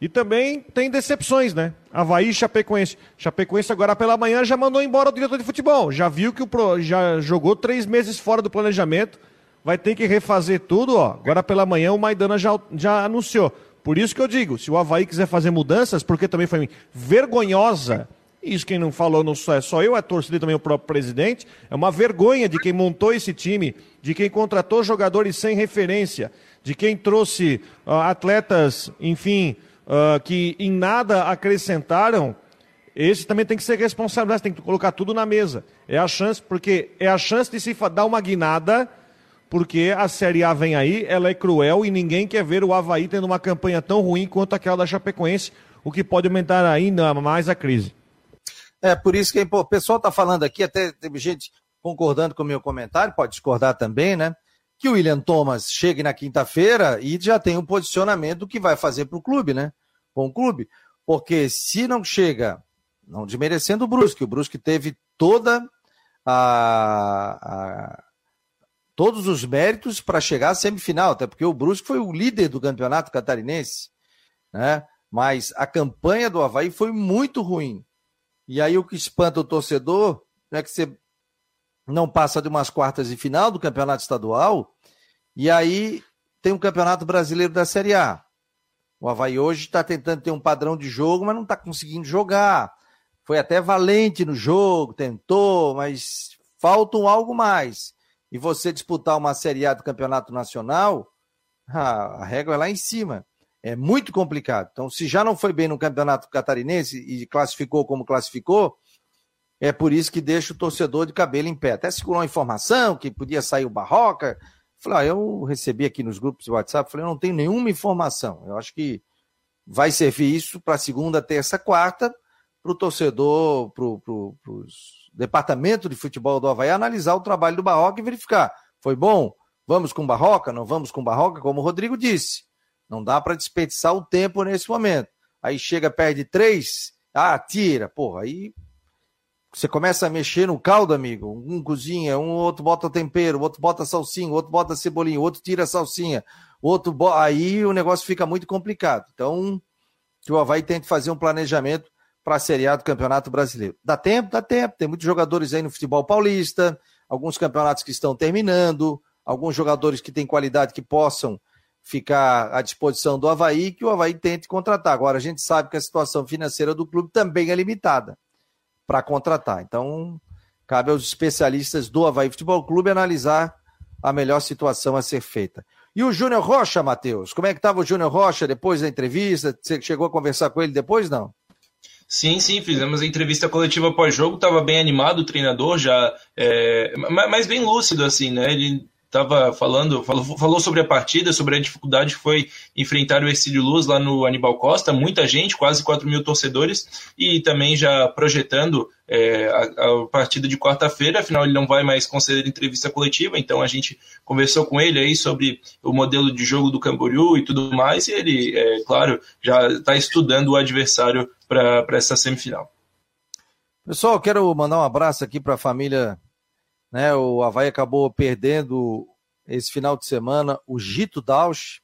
e também tem decepções, né? Havaí e Chapecoense. Chapecoense agora pela manhã já mandou embora o diretor de futebol. Já viu que o pro... já jogou três meses fora do planejamento. Vai ter que refazer tudo, ó. Agora pela manhã o Maidana já, já anunciou. Por isso que eu digo, se o Havaí quiser fazer mudanças, porque também foi vergonhosa. Isso quem não falou não só é só eu, é torcida também o próprio presidente. É uma vergonha de quem montou esse time, de quem contratou jogadores sem referência, de quem trouxe uh, atletas, enfim, uh, que em nada acrescentaram, esse também tem que ser responsabilidade, tem que colocar tudo na mesa. É a chance, porque é a chance de se dar uma guinada, porque a Série A vem aí, ela é cruel e ninguém quer ver o Havaí tendo uma campanha tão ruim quanto aquela da Chapecoense, o que pode aumentar ainda mais a crise. É, por isso que o pessoal está falando aqui, até teve gente concordando com o meu comentário, pode discordar também, né? Que o William Thomas chegue na quinta-feira e já tem um posicionamento do que vai fazer para o clube, né? com o clube, porque se não chega, não desmerecendo o Brusque, o Brusque teve toda a, a todos os méritos para chegar à semifinal, até porque o Brusque foi o líder do campeonato catarinense, né? Mas a campanha do Havaí foi muito ruim. E aí o que espanta o torcedor é que você não passa de umas quartas de final do campeonato estadual, e aí tem um campeonato brasileiro da Série A. O Havaí hoje está tentando ter um padrão de jogo, mas não está conseguindo jogar. Foi até valente no jogo, tentou, mas falta um algo mais. E você disputar uma Série A do Campeonato Nacional, a, regra é lá em cima. É muito complicado. Então, se já não foi bem no Campeonato Catarinense e classificou como classificou, é por isso que deixa o torcedor de cabelo em pé. Até circulou uma informação que podia sair o Barroca, Falei, ah, eu recebi aqui nos grupos de WhatsApp, falei, eu não tenho nenhuma informação. Eu acho que vai servir isso para segunda, terça, quarta, para o torcedor, para o departamento de futebol do Havaí analisar o trabalho do Barroca e verificar. Foi bom? Vamos com Barroca? Não vamos com Barroca? Como o Rodrigo disse. Não dá para desperdiçar o tempo nesse momento. Aí chega, perde três, ah, tira. Porra, aí você começa a mexer no caldo, amigo. Um cozinha, um outro bota tempero, outro bota salsinha, outro bota cebolinha, outro tira salsinha, outro bo... aí o negócio fica muito complicado. Então, que o Havaí tente fazer um planejamento para a Série A do Campeonato Brasileiro. Dá tempo? Dá tempo. Tem muitos jogadores aí no futebol paulista, alguns campeonatos que estão terminando, alguns jogadores que têm qualidade que possam ficar à disposição do Havaí, que o Havaí tente contratar. Agora, a gente sabe que a situação financeira do clube também é limitada para contratar. Então, cabe aos especialistas do Havaí Futebol Clube analisar a melhor situação a ser feita. E o Júnior Rocha, Matheus? Como é que estava o Júnior Rocha depois da entrevista? Você chegou a conversar com ele depois, não? Sim, sim, fizemos a entrevista coletiva pós-jogo, estava bem animado o treinador, já, é, mas bem lúcido, assim, né? Ele estava falando, falou, falou sobre a partida, sobre a dificuldade que foi enfrentar o Exílio Luz lá no Anibal Costa, muita gente, quase 4 mil torcedores, e também já projetando é, a, a, partida de quarta-feira, afinal ele não vai mais conceder entrevista coletiva, então a gente conversou com ele aí sobre o modelo de jogo do Camboriú e tudo mais, e ele, é, claro, já está estudando o adversário para essa semifinal. Pessoal, quero mandar um abraço aqui para a família. Né, o Havaí acabou perdendo esse final de semana o Gito Dausch.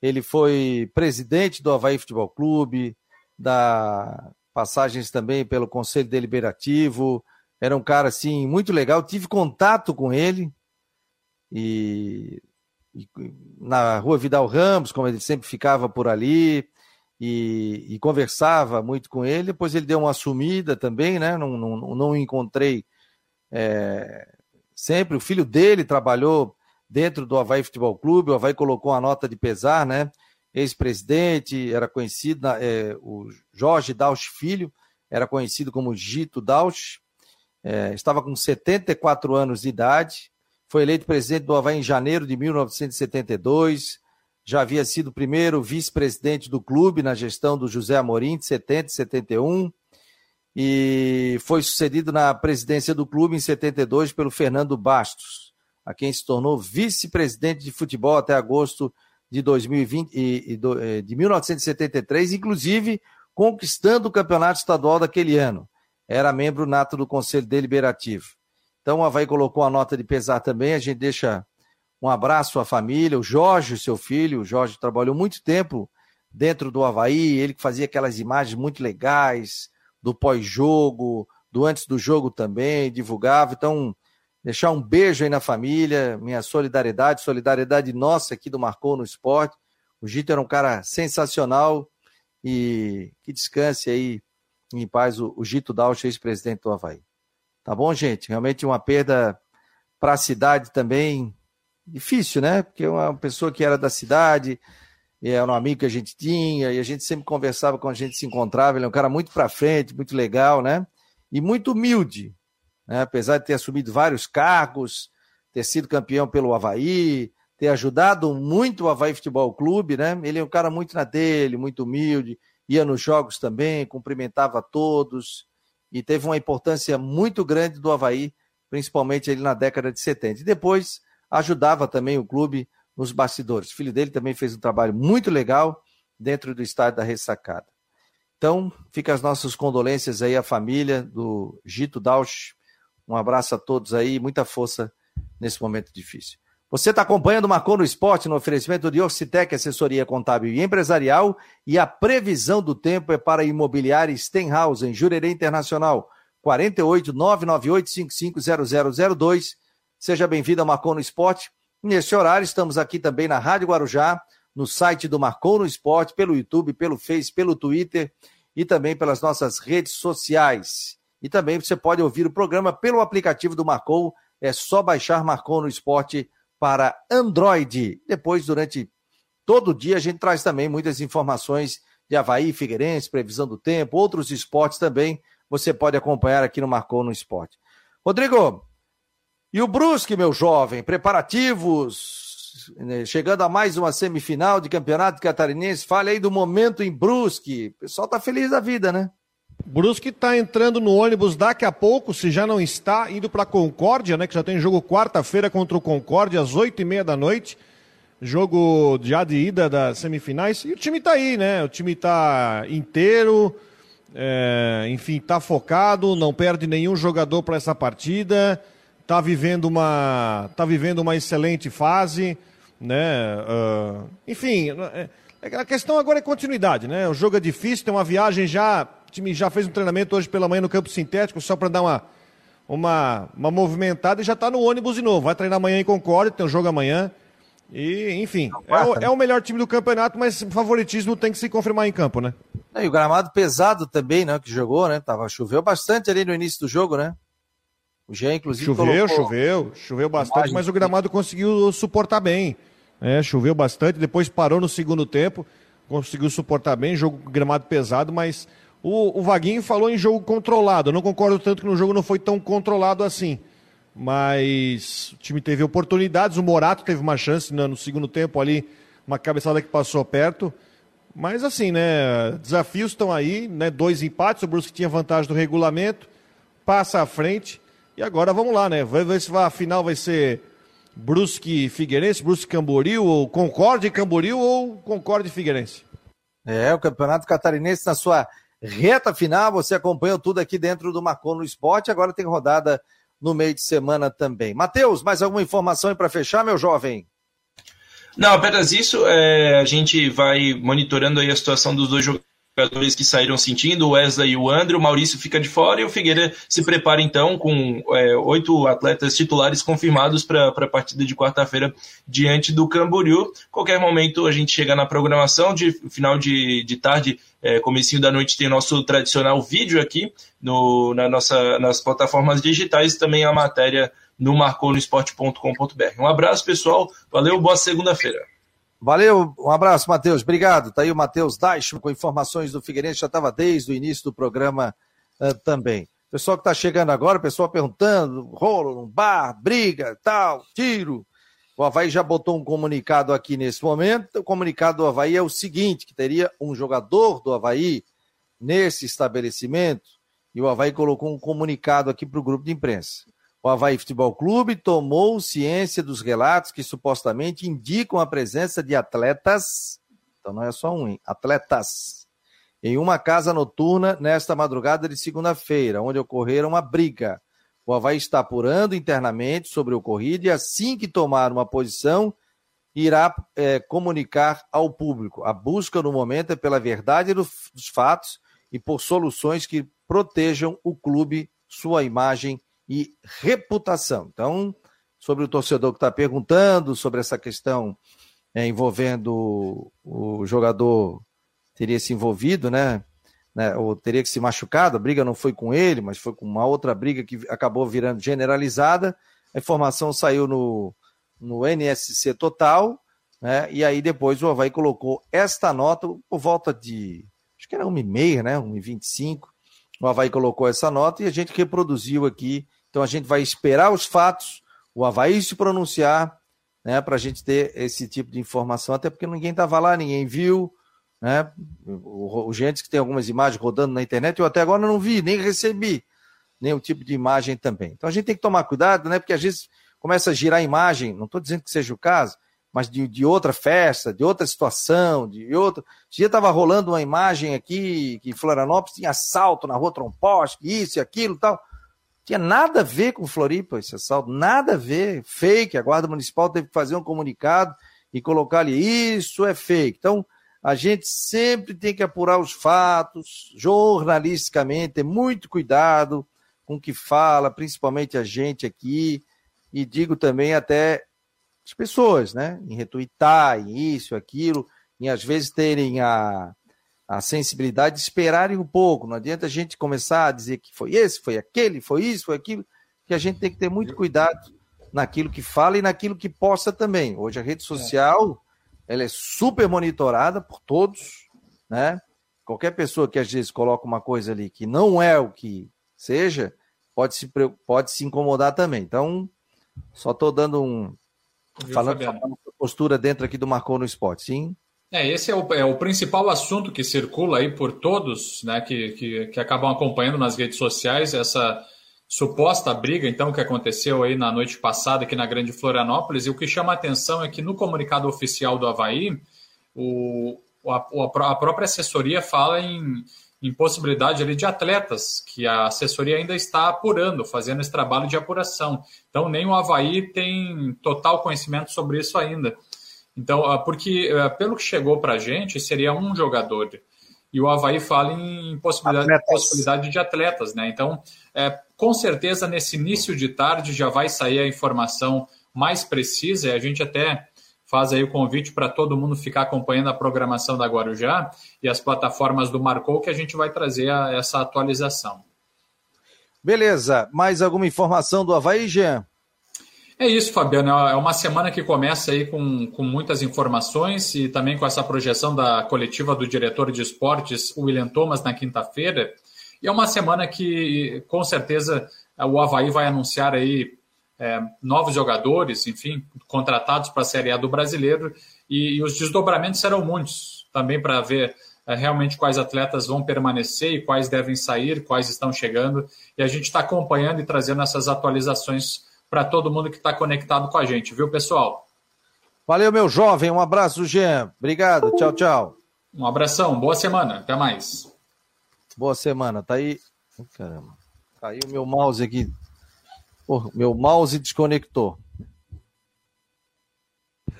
Ele foi presidente do Havaí Futebol Clube, da passagens também pelo Conselho Deliberativo. Era um cara assim muito legal. Tive contato com ele e, e na Rua Vidal Ramos, como ele sempre ficava por ali e, e, conversava muito com ele. Depois ele deu uma sumida também, né? Não, não, não encontrei é, sempre. O filho dele trabalhou dentro do Havaí Futebol Clube. O Havaí colocou uma nota de pesar, né? Ex-presidente, era conhecido, é, o Jorge Dausch Filho, era conhecido como Gito Dausch, é, estava com 74 anos de idade, foi eleito presidente do Havaí em janeiro de 1972 já havia sido primeiro vice-presidente do clube na gestão do José Amorim, de 70 e 71, e foi sucedido na presidência do clube em 72 pelo Fernando Bastos, a quem se tornou vice-presidente de futebol até agosto de 2020 e, e eh, de 1973, inclusive conquistando o campeonato estadual daquele ano. Era membro nato do Conselho Deliberativo. Então o Havaí colocou a nota de pesar também, a gente deixa um abraço à família, o Jorge, seu filho. O Jorge trabalhou muito tempo dentro do Havaí, ele que fazia aquelas imagens muito legais do pós-jogo, do antes do jogo também, divulgava. Então, deixar um beijo aí na família, minha solidariedade, solidariedade nossa aqui do Marcou no Esporte. O Gito era um cara sensacional e que descanse aí em paz o, o Gito Dauch, ex-presidente do Havaí. Tá bom, gente? Realmente uma perda para a cidade também, difícil, né? Porque é uma pessoa que era da cidade, era um amigo que a gente tinha, e a gente sempre conversava quando a gente se encontrava. Ele é um cara muito para frente, muito legal, né? E muito humilde, né? apesar de ter assumido vários cargos, ter sido campeão pelo Havaí, ter ajudado muito o Havaí Futebol Clube, né? Ele é um cara muito na dele, muito humilde, ia nos jogos também, cumprimentava todos e teve uma importância muito grande do Havaí, principalmente ali na década de 70. E depois ajudava também o clube nos bastidores. O filho dele também fez um trabalho muito legal dentro do estádio da Ressacada. Então, fica as nossas condolências aí à família do Gito Dausch. Um abraço a todos aí, muita força nesse momento difícil. Você está acompanhando o Marcou no Esporte no oferecimento de Orcitec, assessoria contábil e empresarial, e a previsão do tempo é para imobiliária Stenhouse, em Jurerê Internacional, 48 998 550002 Seja bem-vindo ao Marcou no Esporte. Nesse horário, estamos aqui também na Rádio Guarujá, no site do Marcou no Esporte, pelo YouTube, pelo Face, pelo Twitter e também pelas nossas redes sociais. E também você pode ouvir o programa pelo aplicativo do Marcou, é só baixar Marcou no Esporte para Android. Depois, durante todo o dia, a gente traz também muitas informações de Havaí, Figueirense, previsão do tempo, outros esportes também, você pode acompanhar aqui no Marcou no Esporte. Rodrigo, e o Brusque, meu jovem, preparativos, né, chegando a mais uma semifinal de campeonato catarinense. Fale aí do momento em Brusque. O pessoal tá feliz da vida, né? Brusque está entrando no ônibus daqui a pouco, se já não está, indo para Concórdia, né? Que já tem jogo quarta-feira contra o Concórdia, às oito e meia da noite. Jogo já de ida das semifinais. E o time está aí, né? O time está inteiro, é, enfim, está focado, não perde nenhum jogador para essa partida está vivendo uma tá vivendo uma excelente fase, né? Uh, enfim, é, a questão agora é continuidade, né? O jogo é difícil, tem uma viagem já, o time já fez um treinamento hoje pela manhã no campo sintético só para dar uma uma, uma movimentada e já está no ônibus de novo. Vai treinar amanhã em Concórdia, tem um jogo amanhã. E, enfim, é o, é o, melhor time do campeonato, mas o favoritismo tem que se confirmar em campo, né? E o gramado pesado também, né? Que jogou, né? Tava, choveu bastante ali no início do jogo, né? O Jean, inclusive. Choveu, choveu, choveu bastante, mas o gramado conseguiu suportar bem. É, choveu bastante, depois parou no segundo tempo, conseguiu suportar bem, jogo gramado pesado, mas o, o Vaguinho falou em jogo controlado. Eu não concordo tanto que no jogo não foi tão controlado assim. Mas o time teve oportunidades, o Morato teve uma chance né, no segundo tempo ali, uma cabeçada que passou perto. Mas assim, né? Desafios estão aí, né? Dois empates, o Brusque tinha vantagem do regulamento, passa à frente. E agora vamos lá, né? Vai ver se a final vai ser Brusque Figueirense, Brusque Camboriú, ou Concorde Camboriú ou Concorde Figueirense. É, o Campeonato Catarinense na sua reta final. Você acompanhou tudo aqui dentro do Marcou no Esporte. Agora tem rodada no meio de semana também. Matheus, mais alguma informação aí para fechar, meu jovem? Não, apenas isso. É, a gente vai monitorando aí a situação dos dois jogadores jogadores que saíram sentindo, o Wesley e o André, o Maurício fica de fora e o Figueira se prepara então com é, oito atletas titulares confirmados para a partida de quarta-feira diante do Camboriú. Qualquer momento a gente chega na programação, de final de, de tarde, é, comecinho da noite tem nosso tradicional vídeo aqui no, na nossa, nas plataformas digitais também a matéria no marconosport.com.br. Um abraço, pessoal. Valeu, boa segunda-feira. Valeu, um abraço, Matheus. Obrigado. Tá aí o Matheus Deichmann com informações do Figueirense, já estava desde o início do programa uh, também. Pessoal que está chegando agora, pessoal perguntando, rolo no bar, briga, tal, tiro. O Havaí já botou um comunicado aqui nesse momento. O comunicado do Havaí é o seguinte: que teria um jogador do Havaí nesse estabelecimento, e o Havaí colocou um comunicado aqui para o grupo de imprensa. O Havaí Futebol Clube tomou ciência dos relatos que supostamente indicam a presença de atletas, então não é só um, hein? atletas, em uma casa noturna nesta madrugada de segunda-feira, onde ocorreram uma briga. O Havaí está apurando internamente sobre o ocorrido e assim que tomar uma posição, irá é, comunicar ao público. A busca no momento é pela verdade dos fatos e por soluções que protejam o clube, sua imagem e reputação. Então, sobre o torcedor que está perguntando sobre essa questão é, envolvendo o jogador teria se envolvido, né? né? Ou teria que se machucado, a briga não foi com ele, mas foi com uma outra briga que acabou virando generalizada. A informação saiu no, no NSC Total, né? E aí depois o Havaí colocou esta nota por volta de, acho que era 1,5, né? 1,25. O Havaí colocou essa nota e a gente reproduziu aqui então a gente vai esperar os fatos, o Havaí se pronunciar, né, para a gente ter esse tipo de informação, até porque ninguém estava lá, ninguém viu, né? O, o, gente que tem algumas imagens rodando na internet, eu até agora não vi, nem recebi nenhum tipo de imagem também. Então a gente tem que tomar cuidado, né? Porque às vezes começa a girar imagem, não estou dizendo que seja o caso, mas de, de outra festa, de outra situação, de outra. Dia estava rolando uma imagem aqui que em Florianópolis tinha assalto na rua Tromposte, isso e aquilo tal. Tinha nada a ver com Floripa esse assalto, nada a ver. Fake, a Guarda Municipal teve que fazer um comunicado e colocar ali, isso é fake. Então, a gente sempre tem que apurar os fatos, jornalisticamente, ter muito cuidado com o que fala, principalmente a gente aqui, e digo também até as pessoas, né? Em retuitar, em isso, aquilo, em às vezes terem a, a sensibilidade de esperarem um pouco. Não adianta a gente começar a dizer que foi esse, foi aquele, foi isso, foi aquilo, que a gente tem que ter muito cuidado naquilo que fala e naquilo que possa também. Hoje a rede social, ela é super monitorada por todos, né? Qualquer pessoa que às vezes coloca uma coisa ali que não é o que seja, pode se, pode se incomodar também. Então, só estou dando um. Viu, falando, falando postura dentro aqui do Marcou no Esporte, sim? É, esse é o, é o principal assunto que circula aí por todos, né, que, que, que acabam acompanhando nas redes sociais, essa suposta briga, então, que aconteceu aí na noite passada aqui na Grande Florianópolis, e o que chama a atenção é que no comunicado oficial do Havaí, o, a, a própria assessoria fala em, em possibilidade ali de atletas, que a assessoria ainda está apurando, fazendo esse trabalho de apuração. Então, nem o Havaí tem total conhecimento sobre isso ainda. Então, ah, porque ah, pelo que chegou para a gente, seria um jogador. E o Havaí fala em possibilidade, possibilidade de atletas, né? Então, é, com certeza, nesse início de tarde já vai sair a informação mais precisa. E a gente até faz aí o convite para todo mundo ficar acompanhando a programação da Guarujá e as plataformas do Marcou, que a gente vai trazer a, essa atualização. Beleza. Mais alguma informação do Havaí, Jean? É isso, Fabiano. É uma semana que começa aí com, com muitas informações e também com essa projeção da coletiva do diretor de esportes, William Thomas, na quinta-feira. E é uma semana que, com certeza, o Havaí vai anunciar aí é, novos jogadores, enfim, contratados para a Série A do Brasileiro. E, e os desdobramentos serão muitos também para ver é, realmente quais atletas vão permanecer e quais devem sair, quais estão chegando. E a gente está acompanhando e trazendo essas atualizações para todo mundo que está conectado com a gente, viu, pessoal? Valeu, meu jovem. Um abraço, Jean. Obrigado. Tchau, tchau. Um abração. Boa semana. Até mais. Boa semana. Tá aí. Caramba. Tá aí o meu mouse aqui. Porra, meu mouse desconectou.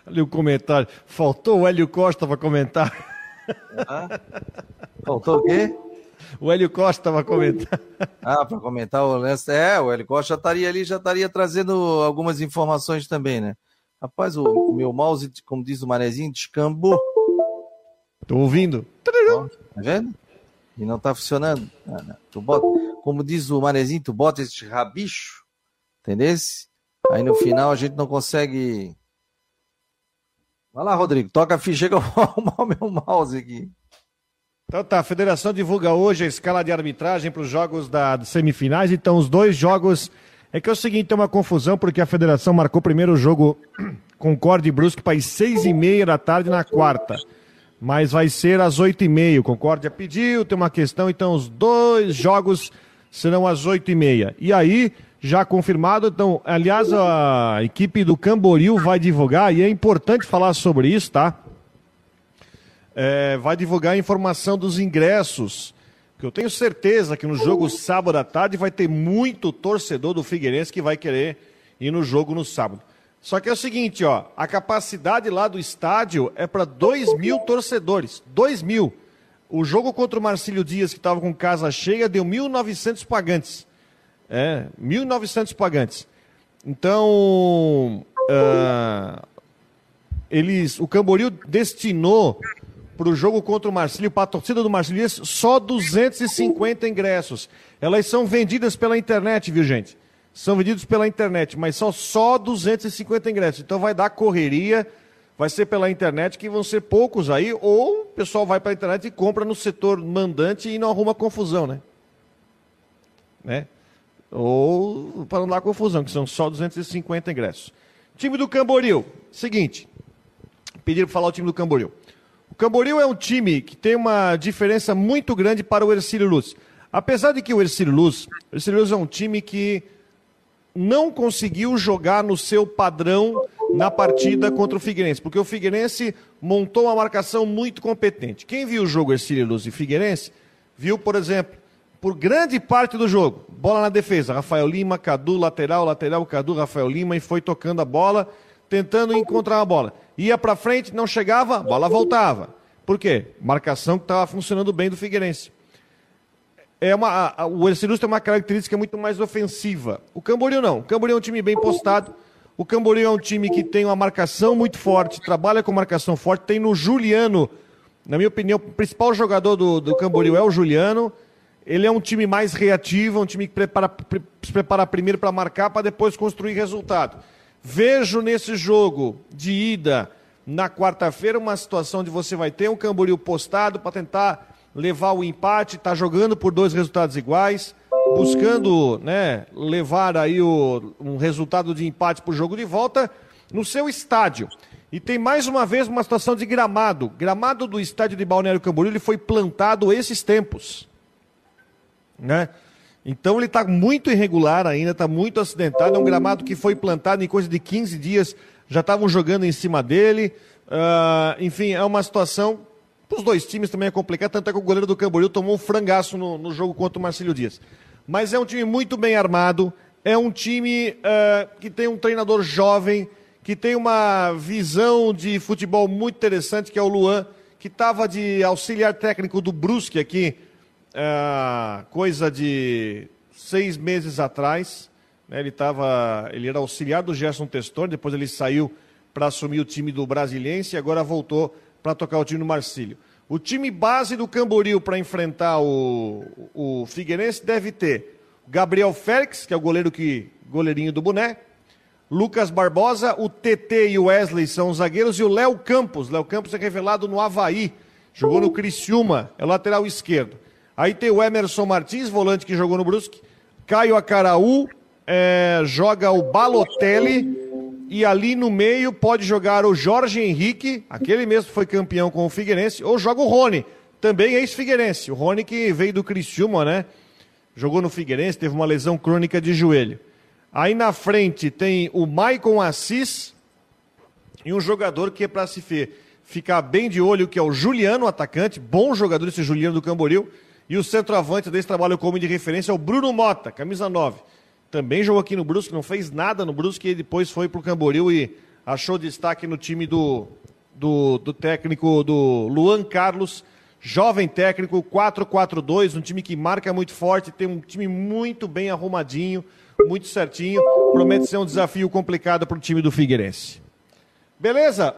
Ali o comentário. Faltou o Hélio Costa para comentar. Ah? Faltou o quê? O Hélio Costa para comentar. Ah, para comentar o lance. É, o Hélio Costa já estaria ali, já estaria trazendo algumas informações também, né? Rapaz, o meu mouse, como diz o manezinho, descambou. Tô ouvindo. Ó, tá vendo? E não tá funcionando. Ah, não. Tu bota, como diz o manezinho, tu bota esse rabicho, entendeu? Aí no final a gente não consegue. Vai lá, Rodrigo, toca a ficha que eu vou arrumar o meu mouse aqui. Então tá, a federação divulga hoje a escala de arbitragem para os jogos da semifinais. Então, os dois jogos. É que é o seguinte, tem uma confusão, porque a federação marcou primeiro o jogo Concorde Brusque para as seis e meia da tarde na quarta. Mas vai ser às oito e meia. Concórdia pediu, tem uma questão, então os dois jogos serão às oito e meia. E aí, já confirmado, então, aliás, a equipe do Camboriú vai divulgar, e é importante falar sobre isso, tá? É, vai divulgar a informação dos ingressos. Que eu tenho certeza que no jogo sábado à tarde vai ter muito torcedor do Figueirense que vai querer ir no jogo no sábado. Só que é o seguinte, ó, a capacidade lá do estádio é para 2 mil torcedores. 2 mil. O jogo contra o Marcílio Dias, que estava com casa cheia, deu 1.900 pagantes. É, 1.900 pagantes. Então, uh, eles, o Camboriú destinou para o jogo contra o Marcílio, para a torcida do Marcílio, só 250 ingressos. Elas são vendidas pela internet, viu, gente? São vendidos pela internet, mas são só 250 ingressos. Então vai dar correria, vai ser pela internet, que vão ser poucos aí, ou o pessoal vai para a internet e compra no setor mandante e não arruma confusão, né? né? Ou para não dar confusão, que são só 250 ingressos. Time do Camboriú, seguinte. Pediram para falar o time do Camboriú. O Camboriú é um time que tem uma diferença muito grande para o Ercílio Luz. Apesar de que o Ercílio Luz, o Ercílio Luz é um time que não conseguiu jogar no seu padrão na partida contra o Figueirense, porque o Figueirense montou uma marcação muito competente. Quem viu o jogo Ercílio Luz e Figueirense, viu, por exemplo, por grande parte do jogo, bola na defesa, Rafael Lima, Cadu, lateral, lateral, Cadu, Rafael Lima, e foi tocando a bola, tentando encontrar a bola ia para frente, não chegava, a bola voltava. Por quê? Marcação que estava funcionando bem do Figueirense. É uma, a, o Ercilus tem uma característica muito mais ofensiva. O Camboriú não. O Camboriú é um time bem postado. O Camboriú é um time que tem uma marcação muito forte, trabalha com marcação forte. Tem no Juliano, na minha opinião, o principal jogador do, do Camboriú é o Juliano. Ele é um time mais reativo, um time que prepara, pre, se prepara primeiro para marcar, para depois construir resultado. Vejo nesse jogo de ida na quarta-feira uma situação de você vai ter um Camboriú postado para tentar levar o empate, está jogando por dois resultados iguais, buscando né, levar aí o, um resultado de empate para o jogo de volta no seu estádio. E tem mais uma vez uma situação de gramado. Gramado do estádio de Balneário Camboriú ele foi plantado esses tempos. Né? Então ele está muito irregular ainda, está muito acidentado. É um gramado que foi plantado em coisa de 15 dias, já estavam jogando em cima dele. Uh, enfim, é uma situação. Para os dois times também é complicado, tanto é que o goleiro do Camboriú tomou um frangaço no, no jogo contra o Marcílio Dias. Mas é um time muito bem armado, é um time uh, que tem um treinador jovem, que tem uma visão de futebol muito interessante, que é o Luan, que estava de auxiliar técnico do Brusque aqui é, coisa de seis meses atrás. Né, ele, tava, ele era auxiliar do Gerson Testor, depois ele saiu para assumir o time do Brasiliense e agora voltou para tocar o time do Marcílio. O time base do Camboriú para enfrentar o, o Figueirense deve ter Gabriel Félix, que é o goleiro que goleirinho do boné, Lucas Barbosa, o TT e o Wesley são os zagueiros e o Léo Campos. Léo Campos é revelado no Havaí, jogou no Criciúma, é lateral esquerdo. Aí tem o Emerson Martins, volante que jogou no Brusque. Caio Acaraú, é, joga o Balotelli. E ali no meio pode jogar o Jorge Henrique, aquele mesmo que foi campeão com o Figueirense, ou joga o Rony, também ex-Figueirense. O Rony que veio do Criciúma, né? Jogou no Figueirense, teve uma lesão crônica de joelho. Aí na frente tem o Maicon Assis e um jogador que é para se ficar bem de olho, que é o Juliano, atacante, bom jogador esse Juliano do Camboriú E o centroavante desse trabalho como de referência é o Bruno Mota, camisa 9. Também jogou aqui no Brusque, não fez nada no Brusque e depois foi para o Camboriú e achou destaque no time do, do, do técnico do Luan Carlos, jovem técnico, 4-4-2, um time que marca muito forte, tem um time muito bem arrumadinho, muito certinho. Promete ser um desafio complicado para o time do Figueirense. Beleza?